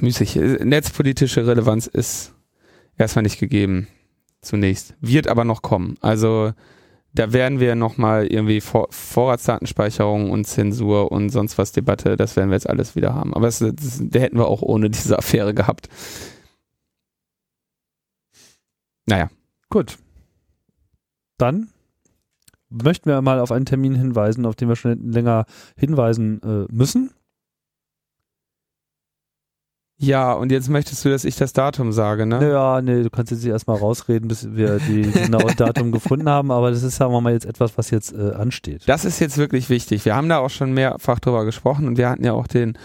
B: müßig. Netzpolitische Relevanz ist erstmal nicht gegeben. Zunächst. Wird aber noch kommen. Also, da werden wir nochmal irgendwie Vor Vorratsdatenspeicherung und Zensur und sonst was Debatte, das werden wir jetzt alles wieder haben. Aber das, das, der hätten wir auch ohne diese Affäre gehabt. Naja.
A: Gut. Dann möchten wir mal auf einen Termin hinweisen, auf den wir schon länger hinweisen äh, müssen.
B: Ja, und jetzt möchtest du, dass ich das Datum sage, ne?
A: Ja, nee, du kannst jetzt erstmal rausreden, bis wir die genaue Datum gefunden haben, aber das ist, sagen wir mal, jetzt etwas, was jetzt äh, ansteht.
B: Das ist jetzt wirklich wichtig. Wir haben da auch schon mehrfach drüber gesprochen und wir hatten ja auch den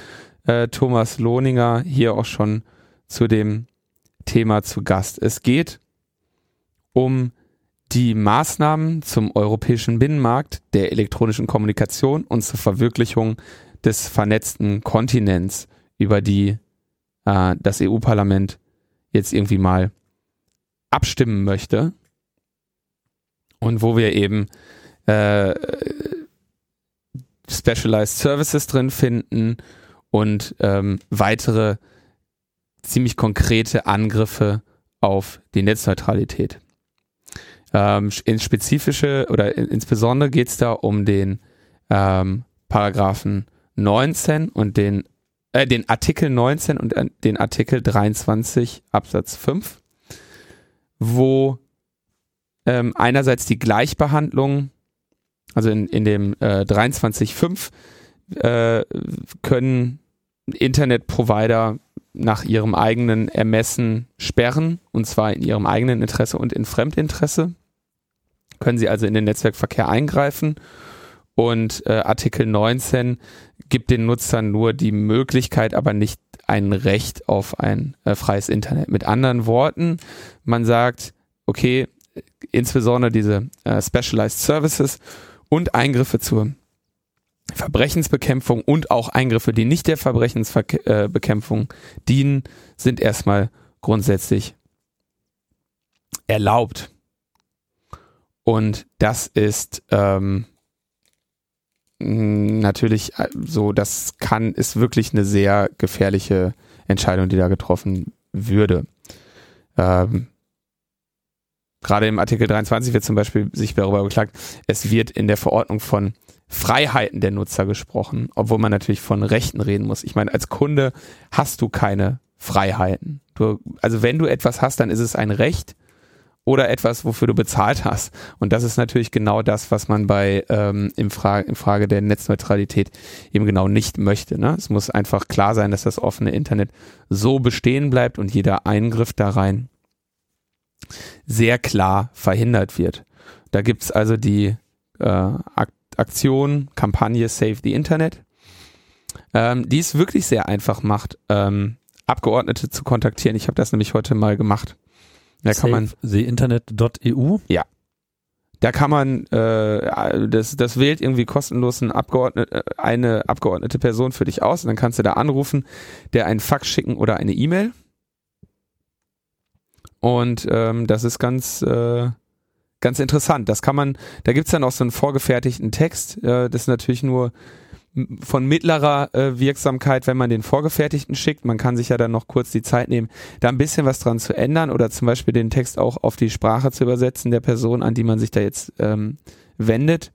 B: äh, Thomas Lohninger hier auch schon zu dem Thema zu Gast. Es geht um die Maßnahmen zum europäischen Binnenmarkt der elektronischen Kommunikation und zur Verwirklichung des vernetzten Kontinents, über die äh, das EU-Parlament jetzt irgendwie mal abstimmen möchte und wo wir eben äh, Specialized Services drin finden und ähm, weitere ziemlich konkrete Angriffe auf die Netzneutralität. Ähm, in spezifische oder in, insbesondere geht es da um den ähm, Paragraphen 19 und den äh, den Artikel 19 und äh, den Artikel 23 Absatz 5, wo ähm, einerseits die Gleichbehandlung, also in, in dem äh, 23.5 äh, können Internetprovider nach ihrem eigenen Ermessen sperren, und zwar in ihrem eigenen Interesse und in Fremdinteresse. Können sie also in den Netzwerkverkehr eingreifen und äh, Artikel 19 gibt den Nutzern nur die Möglichkeit, aber nicht ein Recht auf ein äh, freies Internet. Mit anderen Worten, man sagt, okay, insbesondere diese äh, Specialized Services und Eingriffe zur Verbrechensbekämpfung und auch Eingriffe, die nicht der Verbrechensbekämpfung äh, dienen, sind erstmal grundsätzlich erlaubt. Und das ist ähm, natürlich äh, so, das kann, ist wirklich eine sehr gefährliche Entscheidung, die da getroffen würde. Ähm, Gerade im Artikel 23 wird zum Beispiel sich darüber beklagt, es wird in der Verordnung von Freiheiten der Nutzer gesprochen, obwohl man natürlich von Rechten reden muss. Ich meine, als Kunde hast du keine Freiheiten. Du, also wenn du etwas hast, dann ist es ein Recht oder etwas, wofür du bezahlt hast. Und das ist natürlich genau das, was man bei ähm, im, Fra in Frage der Netzneutralität eben genau nicht möchte. Ne? Es muss einfach klar sein, dass das offene Internet so bestehen bleibt und jeder Eingriff da rein sehr klar verhindert wird. Da gibt's also die äh, Aktion, Kampagne Save the Internet, ähm, die es wirklich sehr einfach macht, ähm, Abgeordnete zu kontaktieren. Ich habe das nämlich heute mal gemacht.
A: Da kann man theinternet.eu.
B: Ja. Da kann man, äh, das, das wählt irgendwie kostenlos ein Abgeordnete, äh, eine abgeordnete Person für dich aus und dann kannst du da anrufen, der einen Fax schicken oder eine E-Mail. Und ähm, das ist ganz, äh, ganz interessant. Das kann man, da gibt's dann auch so einen vorgefertigten Text. Äh, das ist natürlich nur von mittlerer äh, Wirksamkeit, wenn man den vorgefertigten schickt. Man kann sich ja dann noch kurz die Zeit nehmen, da ein bisschen was dran zu ändern oder zum Beispiel den Text auch auf die Sprache zu übersetzen der Person, an die man sich da jetzt ähm, wendet.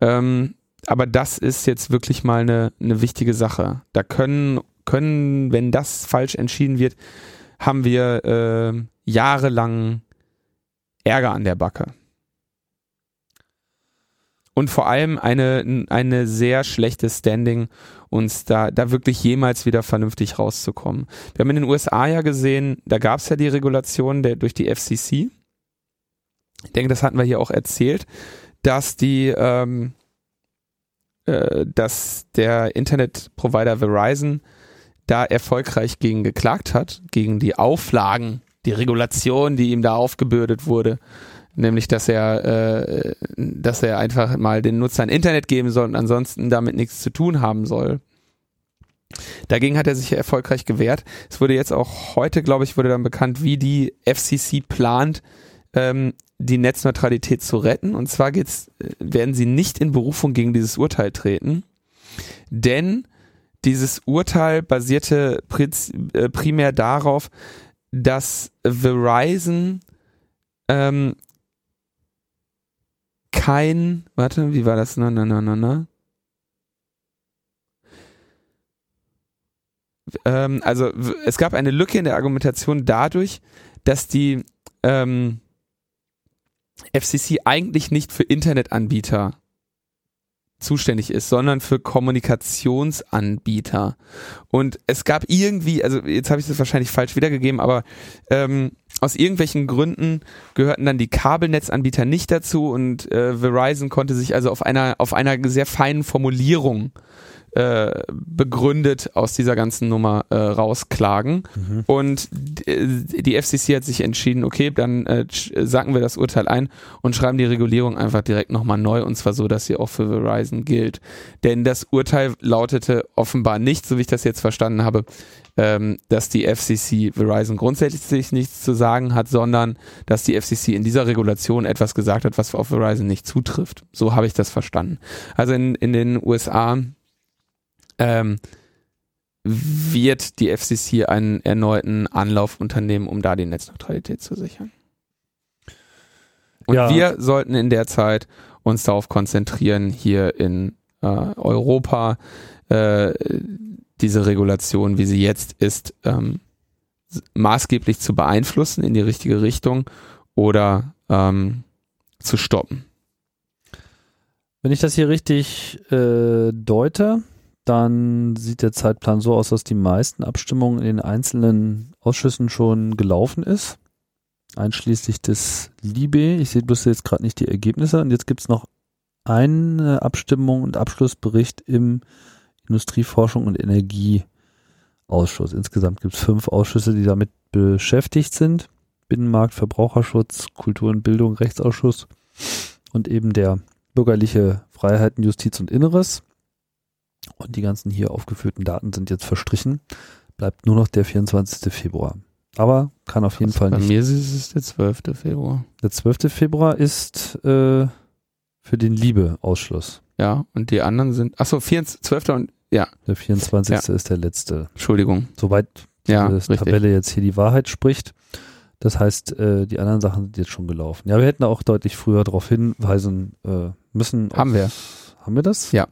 B: Ähm, aber das ist jetzt wirklich mal eine, eine wichtige Sache. Da können, können, wenn das falsch entschieden wird, haben wir äh, jahrelang Ärger an der Backe. Und vor allem eine, eine sehr schlechte Standing, uns da, da wirklich jemals wieder vernünftig rauszukommen. Wir haben in den USA ja gesehen, da gab es ja die Regulation der, durch die FCC. Ich denke, das hatten wir hier auch erzählt, dass die, ähm, äh, dass der Internetprovider Verizon da erfolgreich gegen geklagt hat, gegen die Auflagen, die Regulation, die ihm da aufgebürdet wurde nämlich dass er, äh, dass er einfach mal den Nutzern Internet geben soll und ansonsten damit nichts zu tun haben soll. Dagegen hat er sich erfolgreich gewehrt. Es wurde jetzt auch heute, glaube ich, wurde dann bekannt, wie die FCC plant, ähm, die Netzneutralität zu retten. Und zwar geht's, äh, werden sie nicht in Berufung gegen dieses Urteil treten, denn dieses Urteil basierte äh, primär darauf, dass Verizon ähm, kein, warte, wie war das? Na, na, na, na, na. Ähm, also es gab eine Lücke in der Argumentation dadurch, dass die ähm, FCC eigentlich nicht für Internetanbieter zuständig ist, sondern für Kommunikationsanbieter. Und es gab irgendwie, also jetzt habe ich das wahrscheinlich falsch wiedergegeben, aber ähm, aus irgendwelchen Gründen gehörten dann die Kabelnetzanbieter nicht dazu und äh, Verizon konnte sich also auf einer auf einer sehr feinen Formulierung äh, begründet aus dieser ganzen Nummer äh, rausklagen. Mhm. Und äh, die FCC hat sich entschieden, okay, dann äh, sacken wir das Urteil ein und schreiben die Regulierung einfach direkt nochmal neu und zwar so, dass sie auch für Verizon gilt. Denn das Urteil lautete offenbar nicht, so wie ich das jetzt verstanden habe, ähm, dass die FCC Verizon grundsätzlich nichts zu sagen hat, sondern dass die FCC in dieser Regulation etwas gesagt hat, was auf Verizon nicht zutrifft. So habe ich das verstanden. Also in, in den USA ähm, wird die FCC einen erneuten Anlauf unternehmen, um da die Netzneutralität zu sichern. Und ja. wir sollten in der Zeit uns darauf konzentrieren, hier in äh, Europa äh, diese Regulation, wie sie jetzt ist, ähm, maßgeblich zu beeinflussen in die richtige Richtung oder ähm, zu stoppen.
A: Wenn ich das hier richtig äh, deute, dann sieht der Zeitplan so aus, dass die meisten Abstimmungen in den einzelnen Ausschüssen schon gelaufen ist. Einschließlich des Libe. Ich sehe bloß jetzt gerade nicht die Ergebnisse. Und jetzt gibt es noch eine Abstimmung und Abschlussbericht im Industrieforschung und Energieausschuss. Insgesamt gibt es fünf Ausschüsse, die damit beschäftigt sind. Binnenmarkt, Verbraucherschutz, Kultur und Bildung, Rechtsausschuss und eben der bürgerliche Freiheiten, Justiz und Inneres. Und die ganzen hier aufgeführten Daten sind jetzt verstrichen. Bleibt nur noch der 24. Februar. Aber kann auf jeden also Fall
B: bei
A: nicht.
B: Bei mir ist es der 12. Februar.
A: Der 12. Februar ist äh, für den Liebe-Ausschluss.
B: Ja, und die anderen sind, achso, 12. und, ja.
A: Der 24. Ja. ist der letzte.
B: Entschuldigung.
A: Soweit die ja, Tabelle jetzt hier die Wahrheit spricht. Das heißt, äh, die anderen Sachen sind jetzt schon gelaufen. Ja, wir hätten auch deutlich früher darauf hinweisen äh, müssen.
B: Haben wir.
A: Haben wir das?
B: Ja.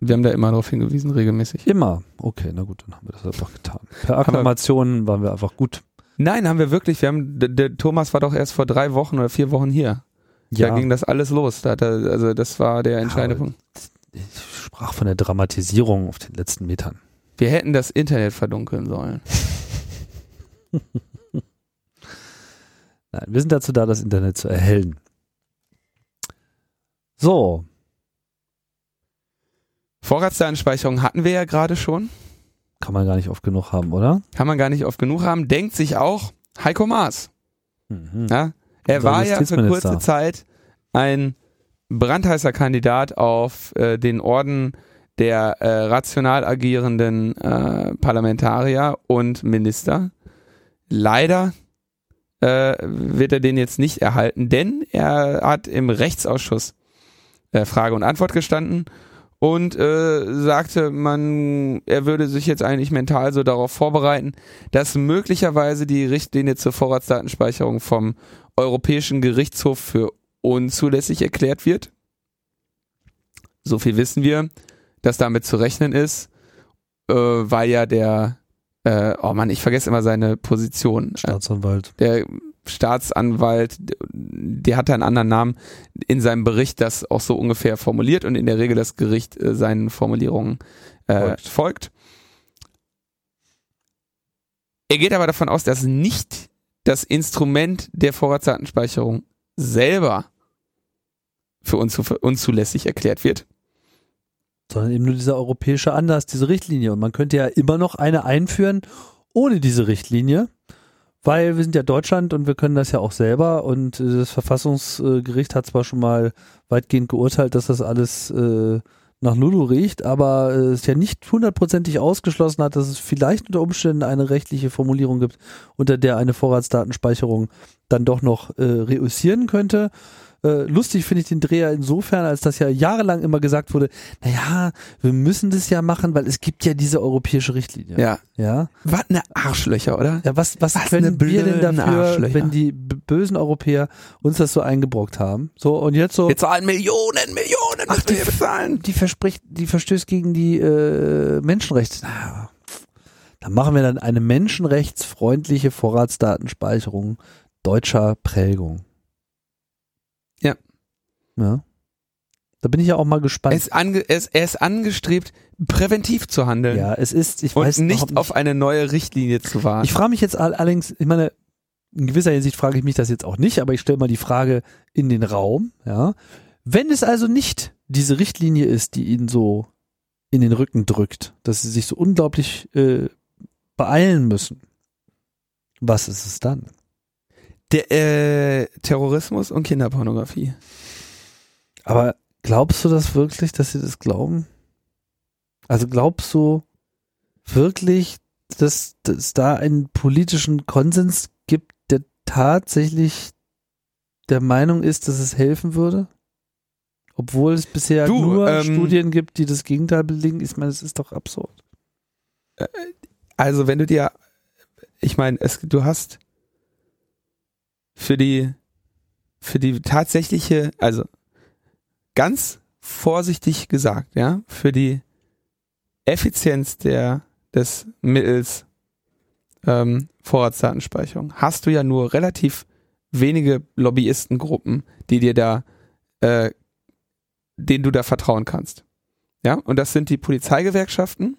B: Wir haben da immer darauf hingewiesen, regelmäßig.
A: Immer. Okay, na gut, dann haben wir das einfach getan. Per Akklamation waren wir einfach gut.
B: Nein, haben wir wirklich. Wir haben, der, Thomas war doch erst vor drei Wochen oder vier Wochen hier. Ja. Da ging das alles los. Da er, also das war der entscheidende Punkt.
A: Ich sprach von der Dramatisierung auf den letzten Metern.
B: Wir hätten das Internet verdunkeln sollen.
A: Nein, wir sind dazu da, das Internet zu erhellen. So,
B: Vorratsdatenspeicherung hatten wir ja gerade schon.
A: Kann man gar nicht oft genug haben, oder?
B: Kann man gar nicht oft genug haben. Denkt sich auch Heiko Maas. Mhm. Ja, er war ja für kurze Zeit ein brandheißer Kandidat auf äh, den Orden der äh, rational agierenden äh, Parlamentarier und Minister. Leider äh, wird er den jetzt nicht erhalten, denn er hat im Rechtsausschuss äh, Frage und Antwort gestanden und äh, sagte, man, er würde sich jetzt eigentlich mental so darauf vorbereiten, dass möglicherweise die Richtlinie zur Vorratsdatenspeicherung vom Europäischen Gerichtshof für unzulässig erklärt wird. So viel wissen wir, dass damit zu rechnen ist, äh, weil ja der, äh, oh Mann, ich vergesse immer seine Position.
A: Staatsanwalt.
B: Der Staatsanwalt, der hat einen anderen Namen, in seinem Bericht das auch so ungefähr formuliert und in der Regel das Gericht äh, seinen Formulierungen äh, folgt. folgt. Er geht aber davon aus, dass nicht das Instrument der Vorratsdatenspeicherung selber für unzulässig erklärt wird.
A: Sondern eben nur dieser europäische Anlass, diese Richtlinie. Und man könnte ja immer noch eine einführen ohne diese Richtlinie, weil wir sind ja Deutschland und wir können das ja auch selber. Und das Verfassungsgericht hat zwar schon mal weitgehend geurteilt, dass das alles äh, nach Lulu riecht, aber äh, es ja nicht hundertprozentig ausgeschlossen hat, dass es vielleicht unter Umständen eine rechtliche Formulierung gibt, unter der eine Vorratsdatenspeicherung dann doch noch äh, reüssieren könnte. Äh, lustig finde ich den Dreher insofern, als das ja jahrelang immer gesagt wurde, naja, wir müssen das ja machen, weil es gibt ja diese europäische Richtlinie.
B: Ja.
A: Ja.
B: Was eine Arschlöcher, oder?
A: Ja, was, was,
B: Was
A: können wir denn dafür, wenn die bösen Europäer uns das so eingebrockt haben? So, und jetzt so.
B: Wir zahlen Millionen, Millionen,
A: Ach, die-
B: bezahlen.
A: die verspricht, die verstößt gegen die äh, Menschenrechte. Na, dann machen wir dann eine menschenrechtsfreundliche Vorratsdatenspeicherung deutscher Prägung.
B: Ja.
A: Da bin ich ja auch mal gespannt.
B: ist, ange, er, ist, er ist angestrebt, präventiv zu handeln
A: ja, es ist, ich
B: und
A: weiß
B: nicht
A: überhaupt
B: auf eine neue Richtlinie zu warten.
A: Ich frage mich jetzt all- allerdings, ich meine, in gewisser Hinsicht frage ich mich das jetzt auch nicht, aber ich stelle mal die Frage in den Raum, ja. Wenn es also nicht diese Richtlinie ist, die ihnen so in den Rücken drückt, dass sie sich so unglaublich äh, beeilen müssen, was ist es dann?
B: Der äh, Terrorismus und Kinderpornografie.
A: Aber glaubst du das wirklich, dass sie das glauben? Also glaubst du wirklich, dass es da einen politischen Konsens gibt, der tatsächlich der Meinung ist, dass es helfen würde? Obwohl es bisher
B: Du,
A: nur
B: ähm,
A: Studien gibt, die das Gegenteil belegen. Ich meine, das ist doch absurd.
B: Also wenn du dir, ich meine, es, du hast für die, für die tatsächliche, also ganz vorsichtig gesagt, ja, für die Effizienz der, des Mittels ähm, Vorratsdatenspeicherung hast du ja nur relativ wenige Lobbyistengruppen, die dir da, äh, denen du da vertrauen kannst. Ja, und das sind die Polizeigewerkschaften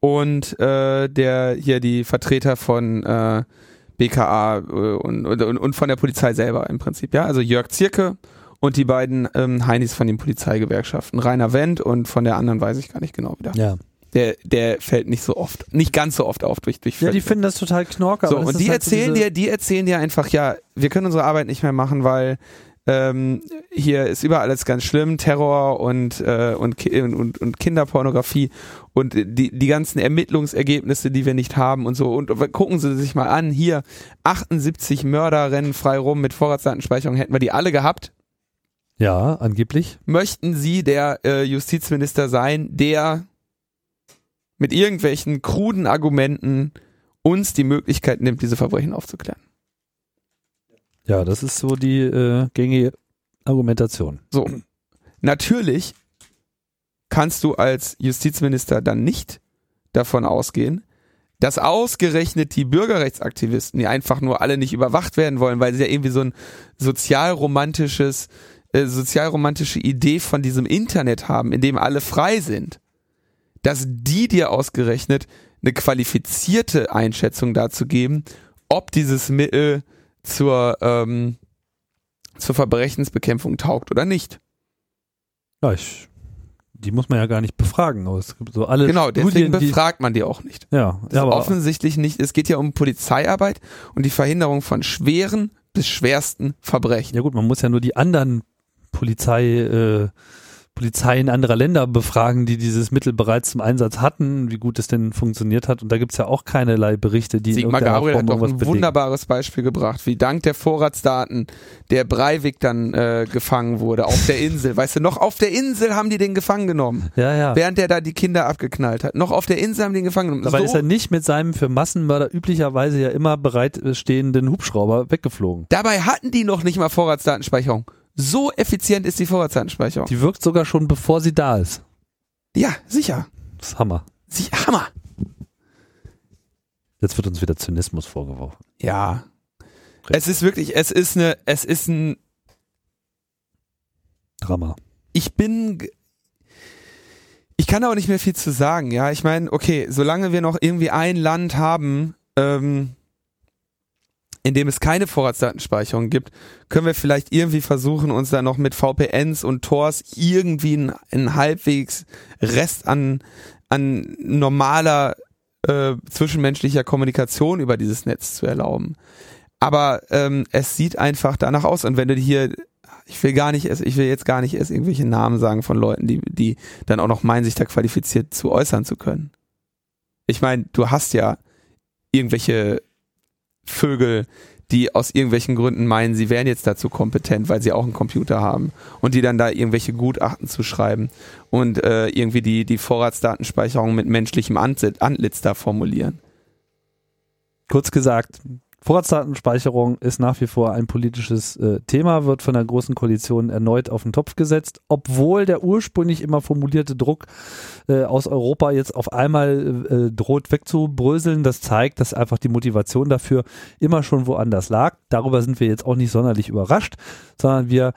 B: und äh, der hier die Vertreter von äh, BKA äh, und, und, und von der Polizei selber im Prinzip, ja. Also Jörg Zierke und die beiden ähm, Heinis von den Polizeigewerkschaften, Rainer Wendt und von der anderen weiß ich gar nicht genau wieder.
A: Ja.
B: Der, der fällt nicht so oft, nicht ganz so oft auf durch, durch
A: Ja, die finden das total knorke.
B: so, und die
A: halt so
B: erzählen
A: diese-
B: dir, die erzählen dir einfach, ja, wir können unsere Arbeit nicht mehr machen, weil ähm, hier ist überall alles ganz schlimm, Terror und, äh, und, Ki- und, und Kinderpornografie und die, die ganzen Ermittlungsergebnisse, die wir nicht haben und so. Und gucken Sie sich mal an, hier 78 Mörder rennen frei rum mit Vorratsdatenspeicherung, hätten wir die alle gehabt.
A: Ja, angeblich.
B: Möchten Sie der äh, Justizminister sein, der mit irgendwelchen kruden Argumenten uns die Möglichkeit nimmt, diese Verbrechen aufzuklären?
A: Ja, das ist so die äh, gängige Argumentation.
B: So. Natürlich kannst du als Justizminister dann nicht davon ausgehen, dass ausgerechnet die Bürgerrechtsaktivisten, die einfach nur alle nicht überwacht werden wollen, weil sie ja irgendwie so ein sozialromantisches, äh, sozialromantische Idee von diesem Internet haben, in dem alle frei sind, dass die dir ausgerechnet eine qualifizierte Einschätzung dazu geben, ob dieses Mittel zur, ähm, zur Verbrechensbekämpfung taugt oder nicht.
A: Ja, ich, die muss man ja gar nicht befragen. Aber es gibt so alle
B: Genau, deswegen
A: Studien, die,
B: befragt man die auch nicht.
A: ja,
B: Das
A: ja, aber
B: offensichtlich nicht, es geht ja um Polizeiarbeit und die Verhinderung von schweren bis schwersten Verbrechen.
A: Ja gut, man muss ja nur die anderen Polizei, äh, Polizeien anderer Länder befragen, die dieses Mittel bereits zum Einsatz hatten, wie gut es denn funktioniert hat. Und da gibt's ja auch keinerlei Berichte, die
B: Sigmar Gabriel hat doch ein
A: belegen.
B: wunderbares Beispiel gebracht, wie dank der Vorratsdaten der Breivik dann äh, gefangen wurde auf der Insel. Weißt du, noch auf der Insel haben die den gefangen genommen,
A: Ja, ja.
B: während der da die Kinder abgeknallt hat. Noch auf der Insel haben die den gefangen genommen.
A: Dabei
B: so,
A: ist er nicht mit seinem für Massenmörder üblicherweise ja immer bereitstehenden Hubschrauber weggeflogen.
B: dabei hatten die noch nicht mal Vorratsdatenspeicherung. So effizient ist die Vorratsdatenspeicherung.
A: Die wirkt sogar schon bevor sie da ist.
B: Ja, sicher.
A: Das ist Hammer.
B: Sie, Hammer.
A: Jetzt wird uns wieder Zynismus vorgeworfen.
B: Ja. Es ist wirklich, es ist eine, es ist ein
A: Drama.
B: Ich bin, ich kann aber nicht mehr viel zu sagen, ja. Ich meine, okay, solange wir noch irgendwie ein Land haben, ähm, in dem es keine Vorratsdatenspeicherung gibt, können wir vielleicht irgendwie versuchen, uns da noch mit VPNs und Tors irgendwie einen, einen halbwegs Rest an, an normaler äh, zwischenmenschlicher Kommunikation über dieses Netz zu erlauben. Aber ähm, es sieht einfach danach aus. Und wenn du hier, ich will gar nicht, ich will jetzt gar nicht erst irgendwelche Namen sagen von Leuten, die, die dann auch noch meinen, sich da qualifiziert zu äußern zu können. Ich meine, du hast ja irgendwelche Vögel, die aus irgendwelchen Gründen meinen, sie wären jetzt dazu kompetent, weil sie auch einen Computer haben und die dann da irgendwelche Gutachten zu schreiben und äh, irgendwie die, die Vorratsdatenspeicherung mit menschlichem Antlitz da formulieren.
A: Kurz gesagt, Vorratsdatenspeicherung ist nach wie vor ein politisches äh, Thema, wird von der Großen Koalition erneut auf den Topf gesetzt, obwohl der ursprünglich immer formulierte Druck äh, aus Europa jetzt auf einmal äh, droht wegzubröseln. Das zeigt, dass einfach die Motivation dafür immer schon woanders lag. Darüber sind wir jetzt auch nicht sonderlich überrascht, sondern wir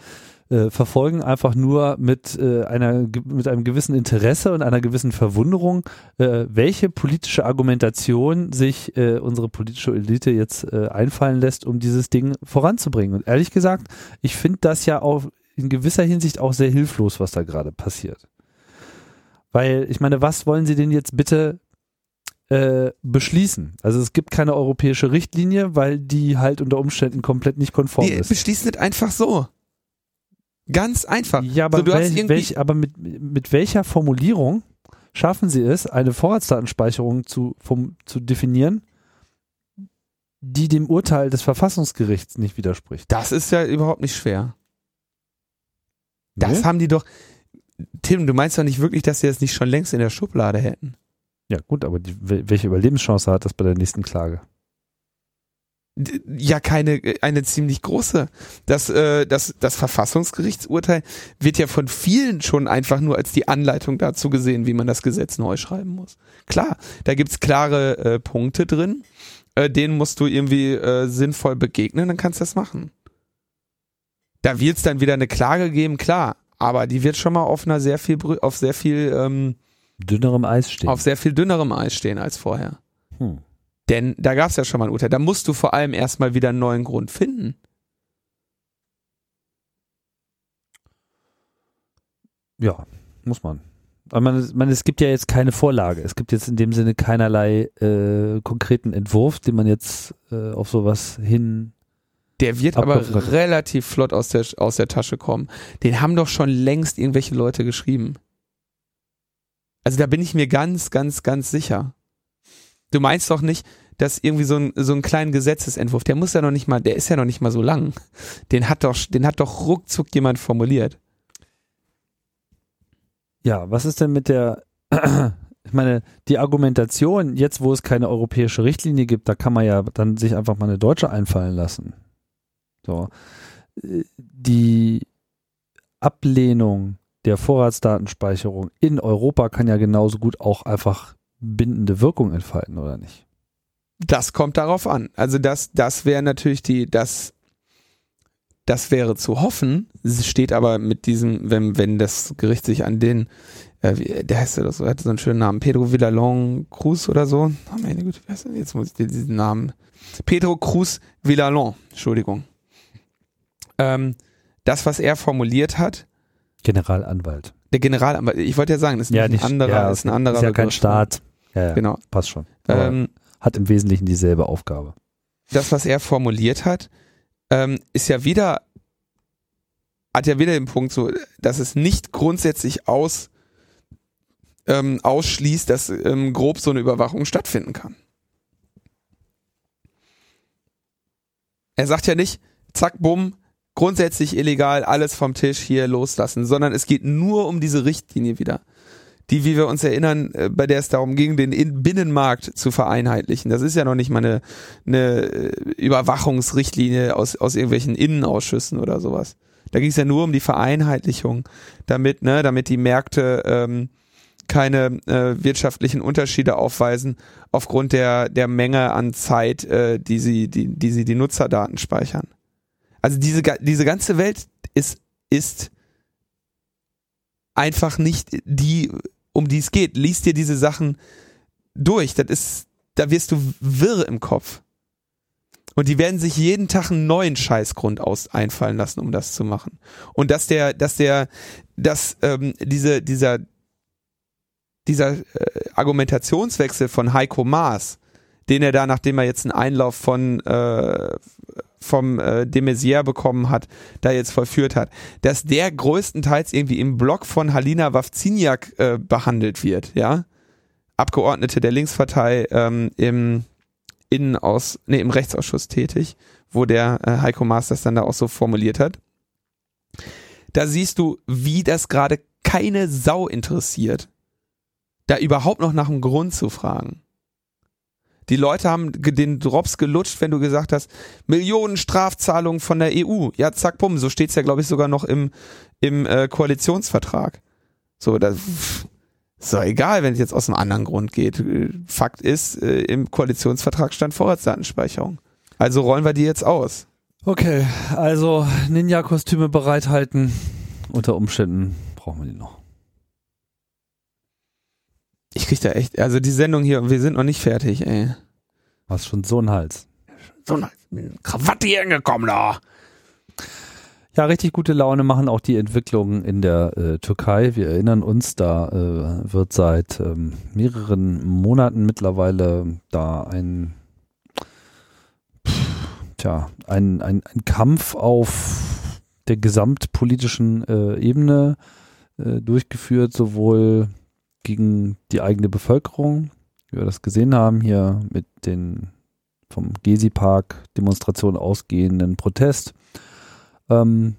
A: äh, verfolgen einfach nur mit äh, einer mit einem gewissen Interesse und einer gewissen Verwunderung, äh, welche politische Argumentation sich äh, unsere politische Elite jetzt äh, einfallen lässt, um dieses Ding voranzubringen. Und ehrlich gesagt, ich finde das ja auch in gewisser Hinsicht auch sehr hilflos, was da gerade passiert. Weil ich meine, was wollen Sie denn jetzt bitte äh, beschließen. Also es gibt keine europäische Richtlinie, weil die halt unter Umständen komplett nicht konform
B: nee,
A: ist.
B: Beschließen nicht einfach so. Ganz einfach.
A: Ja, aber,
B: so, du
A: welch, welch, aber mit, mit welcher Formulierung schaffen sie es, eine Vorratsdatenspeicherung zu, vom, zu definieren, die dem Urteil des Verfassungsgerichts nicht widerspricht?
B: Das ist ja überhaupt nicht schwer. Das nee? haben die doch. Tim, du meinst doch nicht wirklich, dass sie das nicht schon längst in der Schublade hätten?
A: Ja, gut, aber die, welche Überlebenschance hat das bei der nächsten Klage?
B: Ja keine eine ziemlich große. Das, äh, das, das Verfassungsgerichtsurteil wird ja von vielen schon einfach nur als die Anleitung dazu gesehen, wie man das Gesetz neu schreiben muss. Klar, da gibt's klare äh, Punkte drin, äh, denen musst du irgendwie äh, sinnvoll begegnen, dann kannst du das machen. Da wird's dann wieder eine Klage geben, klar, aber die wird schon mal auf einer sehr viel auf sehr viel ähm,
A: dünnerem Eis stehen.
B: Auf sehr viel dünnerem Eis stehen als vorher. Hm. Denn da gab es ja schon mal ein Urteil. Da musst du vor allem erstmal wieder einen neuen Grund finden.
A: Ja, muss man. Aber man, man, es gibt ja jetzt keine Vorlage. Es gibt jetzt in dem Sinne keinerlei äh, konkreten Entwurf, den man jetzt äh, auf sowas hin.
B: Der wird aber relativ flott aus der, aus der Tasche kommen. Den haben doch schon längst irgendwelche Leute geschrieben. Also da bin ich mir ganz, ganz, ganz sicher. Du meinst doch nicht, dass irgendwie so ein, so ein kleinen Gesetzesentwurf, der muss ja noch nicht mal, der ist ja noch nicht mal so lang. Den hat doch, den hat doch ruckzuck jemand formuliert.
A: Ja, was ist denn mit der, ich meine, die Argumentation, jetzt wo es keine europäische Richtlinie gibt, da kann man ja dann sich einfach mal eine deutsche einfallen lassen. So. Die Ablehnung der Vorratsdatenspeicherung in Europa kann ja genauso gut auch einfach bindende Wirkung entfalten, oder nicht?
B: Das kommt darauf an. Also das, das wäre natürlich die, das, das wäre zu hoffen. Es steht aber mit diesem, wenn, wenn das Gericht sich an den, äh, der heißt ja das, hat so einen schönen Namen, Pedro Villalon Cruz oder so. Oh meine Güte, wer ist denn? Jetzt muss ich dir diesen Namen. Pedro Cruz Villalon, Entschuldigung. Ähm, das, was er formuliert hat.
A: Generalanwalt.
B: Der Generalanwalt, ich wollte ja sagen, das ist
A: ja,
B: ein
A: nicht,
B: anderer,
A: ja,
B: ist ein anderer.
A: Ist ja kein Staat. Ja, ja,
B: genau.
A: Passt schon. Ähm, hat im Wesentlichen dieselbe Aufgabe.
B: Das, was er formuliert hat, ähm, ist ja wieder, hat ja wieder den Punkt so, dass es nicht grundsätzlich aus, ähm, ausschließt, dass ähm, grob so eine Überwachung stattfinden kann. Er sagt ja nicht, zack, bumm, grundsätzlich illegal, alles vom Tisch hier loslassen, sondern es geht nur um diese Richtlinie wieder die, wie wir uns erinnern, äh, bei der es darum ging, den Binnenmarkt zu vereinheitlichen. Das ist ja noch nicht mal eine, eine äh, Überwachungsrichtlinie aus, aus irgendwelchen Innenausschüssen oder sowas. Da ging es ja nur um die Vereinheitlichung, damit, ne, damit die Märkte ähm, keine äh, wirtschaftlichen Unterschiede aufweisen aufgrund der, der Menge an Zeit, äh, die, sie, die, die sie die Nutzerdaten speichern. Also diese, diese ganze Welt ist, ist einfach nicht die, um die es geht. Lies dir diese Sachen durch. Das ist, da wirst du wirr im Kopf. Und die werden sich jeden Tag einen neuen Scheißgrund aus einfallen lassen, um das zu machen. Und dass der, dass der, dass ähm, diese, dieser, dieser äh, Argumentationswechsel von Heiko Maas, den er da, nachdem er jetzt einen Einlauf von äh, vom äh, de Maizière bekommen hat, da jetzt vollführt hat, dass der größtenteils irgendwie im Blog von Halina Wawziniak äh, behandelt wird, ja. Abgeordnete der Linkspartei ähm, im Innenaus, nee, im Rechtsausschuss tätig, wo der äh, Heiko Maas das dann da auch so formuliert hat. Da siehst du, wie das gerade keine Sau interessiert, da überhaupt noch nach einem Grund zu fragen. Die Leute haben den Drops gelutscht, wenn du gesagt hast, Millionen Strafzahlungen von der EU. Ja, zack, bumm, so steht's ja, glaube ich, sogar noch im, im äh, Koalitionsvertrag. So, das ist doch egal, wenn es jetzt aus einem anderen Grund geht. Fakt ist, äh, im Koalitionsvertrag stand Vorratsdatenspeicherung. Also rollen wir die jetzt aus.
A: Okay, also Ninja-Kostüme bereithalten. Unter Umständen brauchen wir die noch.
B: Ich krieg da echt, also die Sendung hier, wir sind noch nicht fertig, ey.
A: Hast schon so einen Hals.
B: So ein Krawatte hier angekommen da.
A: Ja, richtig gute Laune machen auch die Entwicklungen in der äh, Türkei. Wir erinnern uns, da äh, wird seit ähm, mehreren Monaten mittlerweile da ein, pff, tja, ein, ein, ein Kampf auf der gesamtpolitischen äh, Ebene äh, durchgeführt, sowohl gegen die eigene Bevölkerung, wie wir das gesehen haben, hier mit den vom Gezi-Park Demonstrationen ausgehenden Protest. Ähm,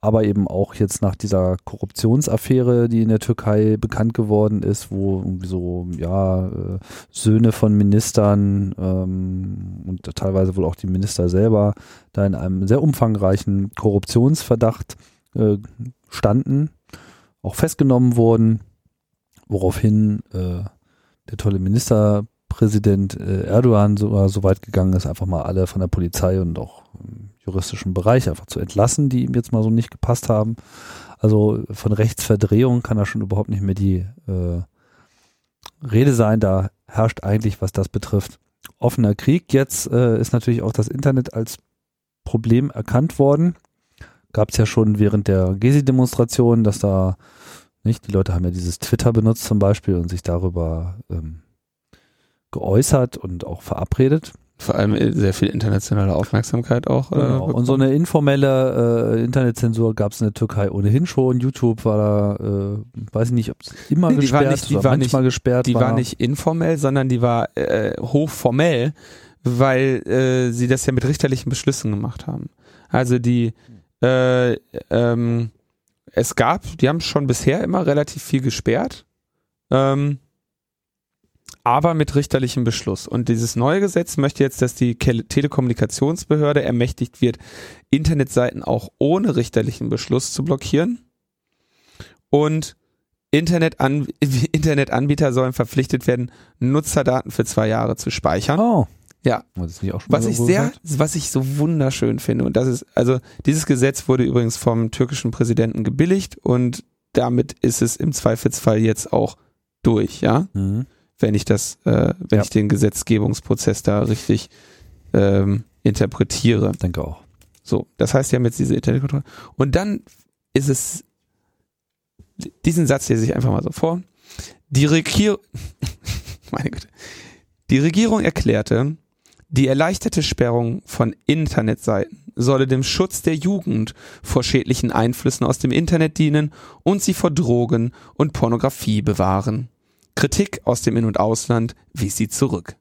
A: aber eben auch jetzt nach dieser Korruptionsaffäre, die in der Türkei bekannt geworden ist, wo so ja äh, Söhne von Ministern ähm, und teilweise wohl auch die Minister selber da in einem sehr umfangreichen Korruptionsverdacht äh, standen, auch festgenommen wurden woraufhin äh, der tolle Ministerpräsident äh, Erdogan sogar so weit gegangen ist, einfach mal alle von der Polizei und auch im juristischen Bereich einfach zu entlassen, die ihm jetzt mal so nicht gepasst haben. Also von Rechtsverdrehung kann da schon überhaupt nicht mehr die äh, Rede sein. Da herrscht eigentlich, was das betrifft, offener Krieg. Jetzt äh, ist natürlich auch das Internet als Problem erkannt worden. Gab es ja schon während der Gezi-Demonstration, dass da nicht? Die Leute haben ja dieses Twitter benutzt zum Beispiel und sich darüber ähm, geäußert und auch verabredet.
B: Vor allem äh, sehr viel internationale Aufmerksamkeit auch.
A: Äh, genau. Äh, und so eine informelle äh, Internetzensur gab es in der Türkei ohnehin schon. YouTube war da, äh, weiß ich nicht, ob es immer nee, gesperrt war nicht,
B: die war manchmal
A: nicht, gesperrt
B: Die war. war nicht informell, sondern die war äh, hochformell, weil äh, sie das ja mit richterlichen Beschlüssen gemacht haben. Also die äh, ähm, es gab, die haben schon bisher immer relativ viel gesperrt, ähm, aber mit richterlichem Beschluss. Und dieses neue Gesetz möchte jetzt, dass die Telekommunikationsbehörde ermächtigt wird, Internetseiten auch ohne richterlichen Beschluss zu blockieren. Und Internetan Internetanbieter sollen verpflichtet werden, Nutzerdaten für zwei Jahre zu speichern.
A: Oh.
B: Ja. was ich sehr, was ich so wunderschön finde und das ist, also dieses Gesetz wurde übrigens vom türkischen Präsidenten gebilligt und damit ist es im Zweifelsfall jetzt auch durch, ja. Mhm. Wenn ich das, äh, wenn ja. ich den Gesetzgebungsprozess da richtig ähm, interpretiere.
A: Ich denke auch.
B: So, das heißt, sie haben jetzt diese Internetkontrolle. Und dann ist es diesen Satz lese ich einfach mal so vor. Die Regierung, meine Güte, die Regierung erklärte, die erleichterte Sperrung von Internetseiten solle dem Schutz der Jugend vor schädlichen Einflüssen aus dem Internet dienen und sie vor Drogen und Pornografie bewahren. Kritik aus dem In- und Ausland wies sie zurück.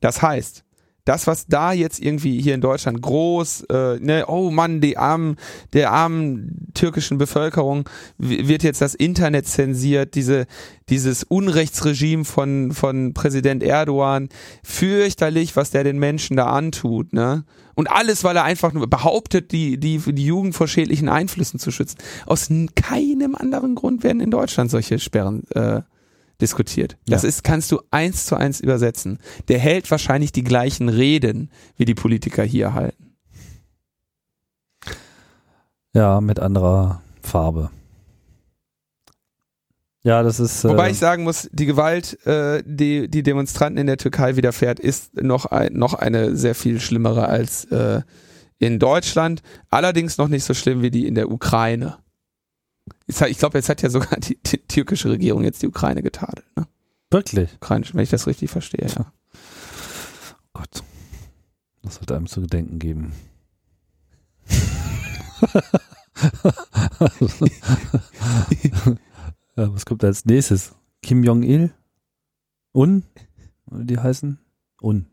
B: Das heißt, das, was da jetzt irgendwie hier in Deutschland groß, äh, ne, oh Mann, die armen, der armen türkischen Bevölkerung wird jetzt das Internet zensiert, diese, dieses Unrechtsregime von, von Präsident Erdogan, fürchterlich, was der den Menschen da antut, ne? Und alles, weil er einfach nur behauptet, die, die, die Jugend vor schädlichen Einflüssen zu schützen. Aus keinem anderen Grund werden in Deutschland solche Sperren äh, diskutiert. Das ja. ist, kannst du eins zu eins übersetzen. Der hält wahrscheinlich die gleichen Reden, wie die Politiker hier halten.
A: Ja, mit anderer Farbe. Ja, das ist.
B: Wobei äh, ich sagen muss, die Gewalt, äh, die die Demonstranten in der Türkei widerfährt, ist noch ein, noch eine sehr viel schlimmere als äh, in Deutschland. Allerdings noch nicht so schlimm wie die in der Ukraine. Ich glaube, jetzt hat ja sogar die, die, türkische Regierung jetzt die Ukraine getadelt. Ne?
A: Wirklich?
B: Ukrainisch, wenn ich das richtig verstehe, ja.
A: Oh Gott. Das wird einem zu gedenken geben. was kommt als nächstes? Kim Jong-il? Un? Die heißen? Un.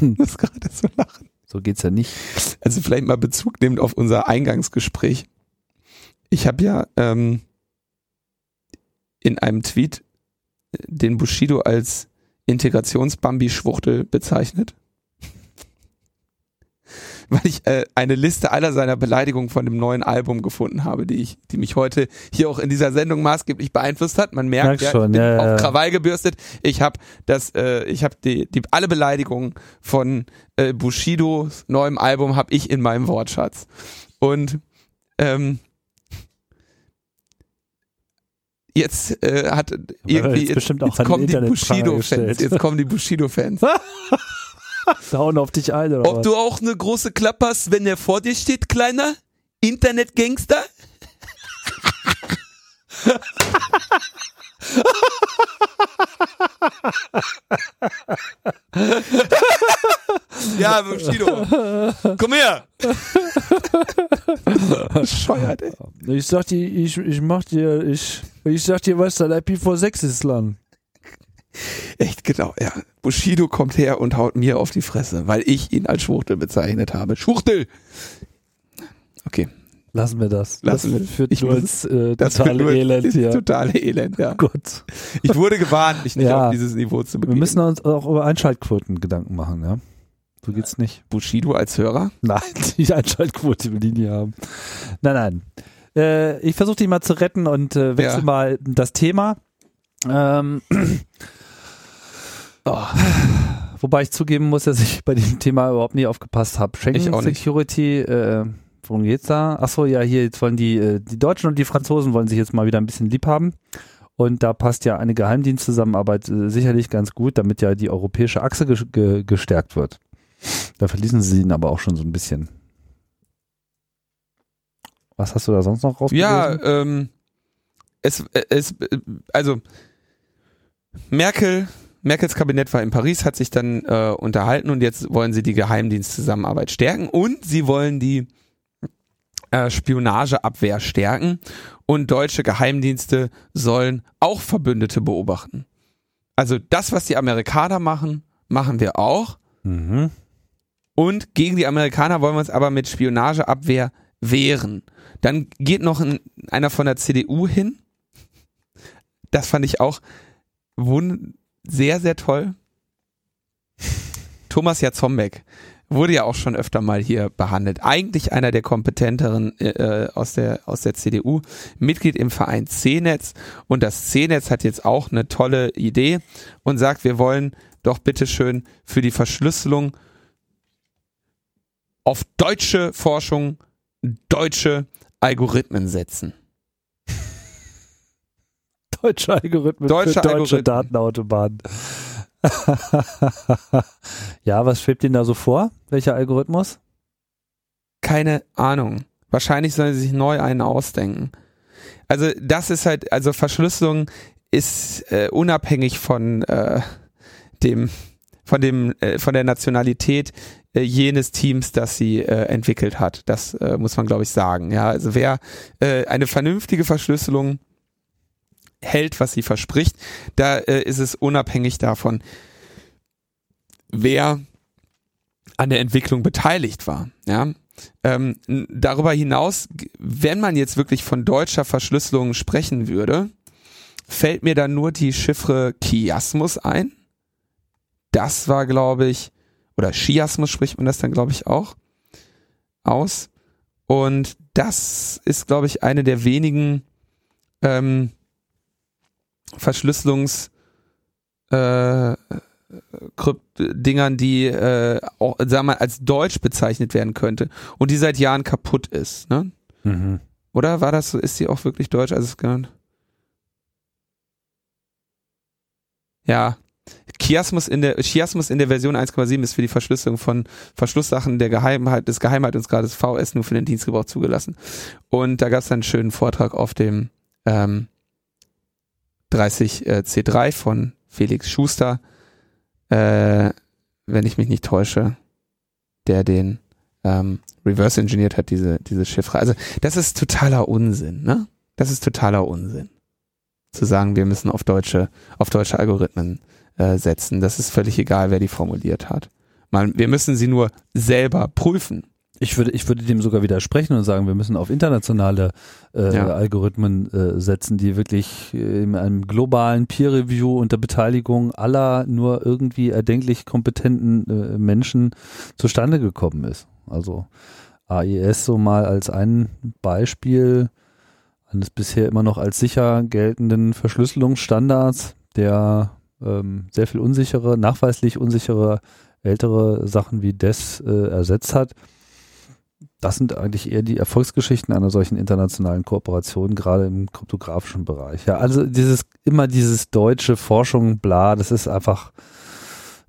B: das gerade so lachen.
A: So geht's ja nicht.
B: Also vielleicht mal Bezug nehmend auf unser Eingangsgespräch ich habe ja ähm, in einem Tweet den Bushido als Integrationsbambi-Schwuchtel bezeichnet. Weil ich äh, eine Liste aller seiner Beleidigungen von dem neuen Album gefunden habe, die ich, die mich heute hier auch in dieser Sendung maßgeblich beeinflusst hat. Man merkt, ja,
A: schon,
B: ich bin
A: ja,
B: auf. Krawall gebürstet. Ich habe das, äh, ich habe die, die alle Beleidigungen von äh, Bushidos neuem Album habe ich in meinem Wortschatz. Und ähm, jetzt äh, hat irgendwie
A: jetzt, jetzt, jetzt
B: kommen die Bushido-Fans. Jetzt kommen die Bushido-Fans.
A: Hauen auf dich ein, oder
B: Ob
A: was?
B: du auch eine große Klappe hast, wenn er vor dir steht, kleiner Internetgangster? ja, Bushido. Komm her.
A: Scheuert, ey. Ich sag dir, ich, ich mach dir, ich, ich sag dir, was dein IPv6 ist, Land.
B: Echt genau, ja. Bushido kommt her und haut mir auf die Fresse, weil ich ihn als Schwuchtel bezeichnet habe. Schwuchtel! Okay.
A: Lassen wir das.
B: Lassen
A: das
B: wir.
A: führt
B: ich
A: nur ins äh, totale nur Elend
B: hier. Totale Elend, ja.
A: Oh Gott.
B: Ich wurde gewarnt, mich nicht
A: Ja.
B: auf dieses Niveau zu begeben.
A: Wir müssen uns auch über Einschaltquoten Gedanken machen, ja. So geht's nicht.
B: Bushido als Hörer?
A: Nein, die Einschaltquote will die nie haben. Nein, nein. Äh, ich versuche dich mal zu retten und äh, wechsle
B: Ja.
A: mal das Thema. Ähm, oh. Wobei ich zugeben muss, dass ich bei diesem Thema überhaupt nie aufgepasst habe. Schengen. Security, äh, worum geht's da? Achso, ja, hier jetzt wollen die, äh, die Deutschen und die Franzosen wollen sich jetzt mal wieder ein bisschen lieb haben. Und da passt ja eine Geheimdienstzusammenarbeit äh, sicherlich ganz gut, damit ja die europäische Achse ge ge gestärkt wird. Da verließen sie ihn aber auch schon so ein bisschen. Was hast du da sonst noch rausgelesen?
B: Ja, ähm, es, äh, es, also Merkel, Merkels Kabinett war in Paris, hat sich dann äh, unterhalten und jetzt wollen sie die Geheimdienstzusammenarbeit stärken und sie wollen die äh, Spionageabwehr stärken und deutsche Geheimdienste sollen auch Verbündete beobachten. Also das, was die Amerikaner machen, machen wir auch.
A: Mhm.
B: Und gegen die Amerikaner wollen wir uns aber mit Spionageabwehr wehren. Dann geht noch ein, einer von der CDU hin. Das fand ich auch sehr, sehr toll. Thomas Jatzombeck wurde ja auch schon öfter mal hier behandelt. Eigentlich einer der kompetenteren äh, aus der aus der CDU, Mitglied im Verein C-Netz und das C-Netz hat jetzt auch eine tolle Idee und sagt, wir wollen doch bitteschön für die Verschlüsselung auf deutsche Forschung deutsche Algorithmen setzen.
A: Deutsche Algorithmen
B: Deutsche
A: für deutsche
B: Algorithmen.
A: Datenautobahnen. ja, was schwebt Ihnen da so vor? Welcher Algorithmus?
B: Keine Ahnung. Wahrscheinlich sollen sie sich neu einen ausdenken. Also das ist halt, also Verschlüsselung ist äh, unabhängig von äh, dem, von dem, äh, von der Nationalität äh, jenes Teams, das sie äh, entwickelt hat. Das äh, muss man, glaube ich, sagen. Ja, also wer äh, eine vernünftige Verschlüsselung hält, was sie verspricht, da äh, ist es unabhängig davon, wer an der Entwicklung beteiligt war. Ja, ähm, darüber hinaus, wenn man jetzt wirklich von deutscher Verschlüsselung sprechen würde, fällt mir dann nur die Chiffre Chiasmus ein. Das war, glaube ich, oder Chiasmus spricht man das dann, glaube ich, auch aus. Und das ist, glaube ich, eine der wenigen ähm, Verschlüsselungs äh, Krypt-Dingern, die äh, auch, sagen wir mal, als deutsch bezeichnet werden könnte und die seit Jahren kaputt ist, ne? Mhm. Oder war das so, ist die auch wirklich deutsch? Also es Ja. Chiasmus in der Chiasmus in der Version 1,7 ist für die Verschlüsselung von Verschlusssachen der Geheimheit des Geheimhaltungsgrades VS nur für den Dienstgebrauch zugelassen. Und da gab es einen schönen Vortrag auf dem ähm, 30 äh, C3 von Felix Schuster, äh, wenn ich mich nicht täusche, der den ähm, reverse engineert hat, diese, diese Chiffre. Also das ist totaler Unsinn, ne? Das ist totaler Unsinn. Zu sagen, wir müssen auf deutsche, auf deutsche Algorithmen äh, setzen. Das ist völlig egal, wer die formuliert hat. Man, wir müssen sie nur selber prüfen.
A: Ich würde, ich würde dem sogar widersprechen und sagen, wir müssen auf internationale äh, ja. Algorithmen äh, setzen, die wirklich in einem globalen Peer Review unter Beteiligung aller nur irgendwie erdenklich kompetenten äh, Menschen zustande gekommen ist. Also AIS so mal als ein Beispiel eines bisher immer noch als sicher geltenden Verschlüsselungsstandards, der ähm, sehr viel unsichere, nachweislich unsichere ältere Sachen wie DES äh, ersetzt hat das sind eigentlich eher die Erfolgsgeschichten einer solchen internationalen Kooperation, gerade im kryptografischen Bereich. Ja, also dieses, immer dieses deutsche Forschung, bla, das ist einfach,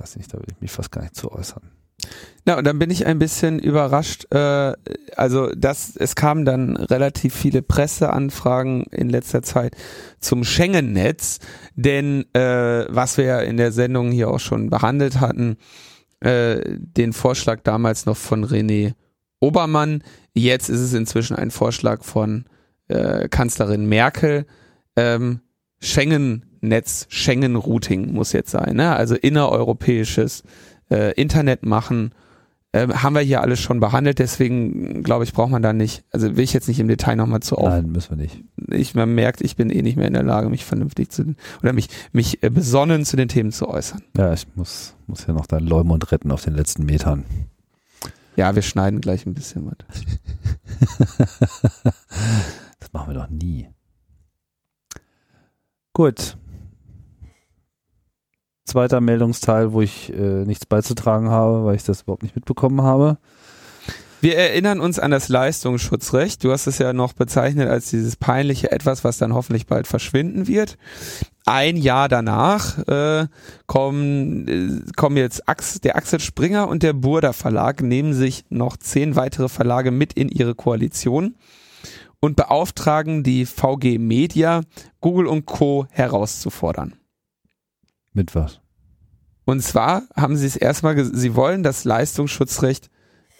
A: weiß nicht, da will ich mich fast gar nicht zu äußern.
B: Na, und dann bin ich ein bisschen überrascht, äh, also das, es kamen dann relativ viele Presseanfragen in letzter Zeit zum Schengen-Netz, denn äh, was wir ja in der Sendung hier auch schon behandelt hatten, äh, den Vorschlag damals noch von René Obermann. Jetzt ist es inzwischen ein Vorschlag von äh, Kanzlerin Merkel. Ähm, Schengen-Netz, Schengen-Routing muss jetzt sein. Ne? Also innereuropäisches äh, Internet machen. Äh, haben wir hier alles schon behandelt, deswegen glaube ich, braucht man da nicht, also will ich jetzt nicht im Detail nochmal zu auf.
A: Nein, müssen wir nicht.
B: Ich, man merkt, ich bin eh nicht mehr in der Lage, mich vernünftig zu, oder mich, mich äh, besonnen zu den Themen zu äußern.
A: Ja, ich muss, muss ja noch deinen Leumund retten auf den letzten Metern.
B: Ja, wir schneiden gleich ein bisschen was.
A: das machen wir doch nie. Gut. Zweiter Meldungsteil, wo ich äh, nichts beizutragen habe, weil ich das überhaupt nicht mitbekommen habe.
B: Wir erinnern uns an das Leistungsschutzrecht. Du hast es ja noch bezeichnet als dieses peinliche Etwas, was dann hoffentlich bald verschwinden wird. Ein Jahr danach äh, kommen, äh, kommen jetzt Ax, der Axel Springer und der Burda Verlag, nehmen sich noch zehn weitere Verlage mit in ihre Koalition und beauftragen die VG Media, Google und Co. herauszufordern.
A: Mit was?
B: Und zwar haben sie es erstmal, sie wollen das Leistungsschutzrecht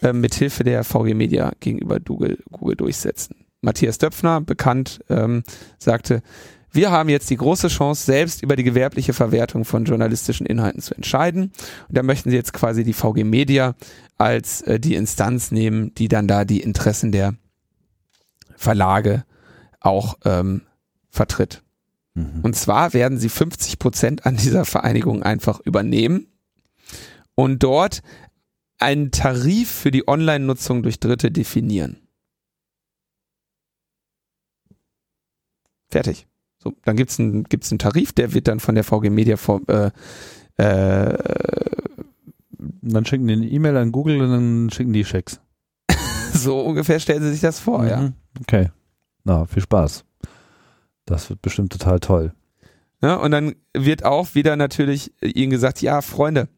B: äh, mithilfe der VG Media gegenüber Google, Google durchsetzen. Matthias Döpfner, bekannt, ähm, sagte, wir haben jetzt die große Chance, selbst über die gewerbliche Verwertung von journalistischen Inhalten zu entscheiden. Und da möchten sie jetzt quasi die VG Media als äh, die Instanz nehmen, die dann da die Interessen der Verlage auch ähm, vertritt. Mhm. Und zwar werden sie 50 Prozent an dieser Vereinigung einfach übernehmen und dort einen Tarif für die Online-Nutzung durch Dritte definieren. Fertig. So, dann gibt's einen, gibt's einen Tarif, der wird dann von der VG Media vor, äh, äh,
A: dann schicken die eine E-Mail an Google und dann schicken die Schecks.
B: so ungefähr stellen sie sich das vor, mhm. ja.
A: Okay. Na, viel Spaß. Das wird bestimmt total toll.
B: Ja, und dann wird auch wieder natürlich ihnen gesagt, ja, Freunde,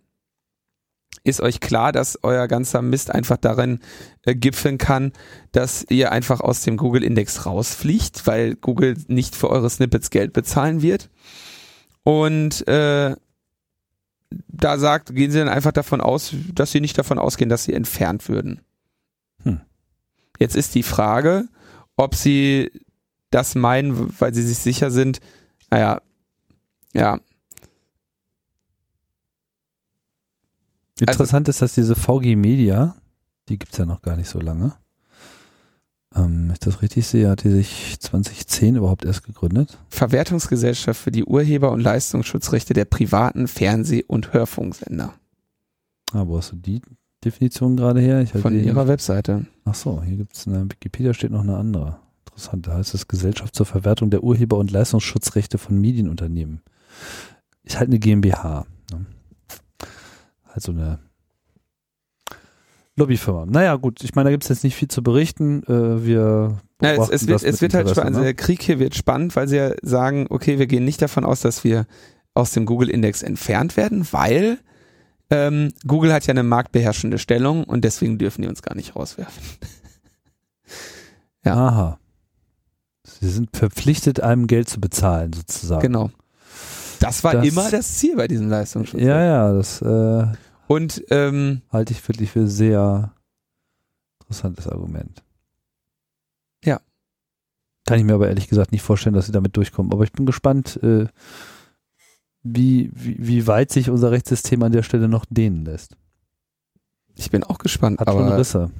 B: ist euch klar, dass euer ganzer Mist einfach darin äh, gipfeln kann, dass ihr einfach aus dem Google-Index rausfliegt, weil Google nicht für eure Snippets Geld bezahlen wird. Und äh, da sagt, gehen sie dann einfach davon aus, dass sie nicht davon ausgehen, dass sie entfernt würden. Hm. Jetzt ist die Frage, ob sie das meinen, weil sie sich sicher sind, naja, ja,
A: Interessant ist, dass diese VG Media, die gibt's ja noch gar nicht so lange. Ähm, wenn ich das richtig sehe, hat die sich 2010 überhaupt erst gegründet.
B: Verwertungsgesellschaft für die Urheber- und Leistungsschutzrechte der privaten Fernseh- und Hörfunksender.
A: Ah, wo hast du die Definition gerade her?
B: Von ihrer Webseite.
A: Ach so, hier gibt's in der Wikipedia steht noch eine andere. Interessant, da heißt es Gesellschaft zur Verwertung der Urheber- und Leistungsschutzrechte von Medienunternehmen. Ist halt eine GmbH. Ne? Halt so eine Lobbyfirma. Naja, gut, ich meine, da gibt's jetzt nicht viel zu berichten. Äh, wir
B: Ja, es, es wird, es wird halt spannend.
A: ne?
B: Der Krieg hier wird spannend, weil sie ja sagen, okay, wir gehen nicht davon aus, dass wir aus dem Google-Index entfernt werden, weil ähm, Google hat ja eine marktbeherrschende Stellung und deswegen dürfen die uns gar nicht rauswerfen. Ja.
A: Aha. Sie sind verpflichtet, einem Geld zu bezahlen, sozusagen.
B: Genau. Das war
A: Das-
B: immer das Ziel bei diesem Leistungsschutz.
A: Ja, ja, das äh,
B: Und ähm,
A: halte ich wirklich für sehr interessantes Argument.
B: Ja.
A: Kann ich mir aber ehrlich gesagt nicht vorstellen, dass sie damit durchkommen. Aber ich bin gespannt, äh, wie, wie, wie weit sich unser Rechtssystem an der Stelle noch dehnen lässt.
B: ich bin auch gespannt.
A: Hat schon
B: aber
A: Risse.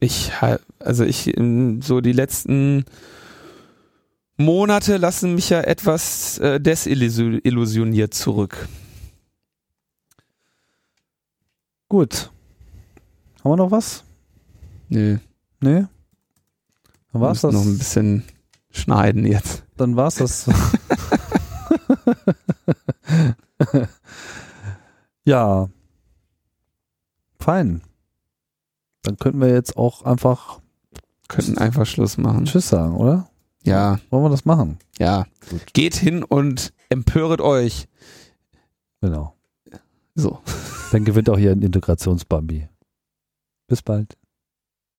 B: ich also ich so die letzten Monate lassen mich ja etwas äh, desillusioniert zurück.
A: Gut. Haben wir noch was?
B: Nö.
A: Nee? Dann war's das.
B: noch ein bisschen schneiden jetzt.
A: Dann war's das. ja. Fein. Dann könnten wir jetzt auch einfach
B: Könnten einfach Schluss machen.
A: Tschüss sagen, oder?
B: Ja,
A: Wollen wir das machen?
B: ja.
A: Gut.
B: Geht hin und empöret euch.
A: Genau.
B: So.
A: Dann gewinnt auch hier ein Integrationsbambi. Bis bald.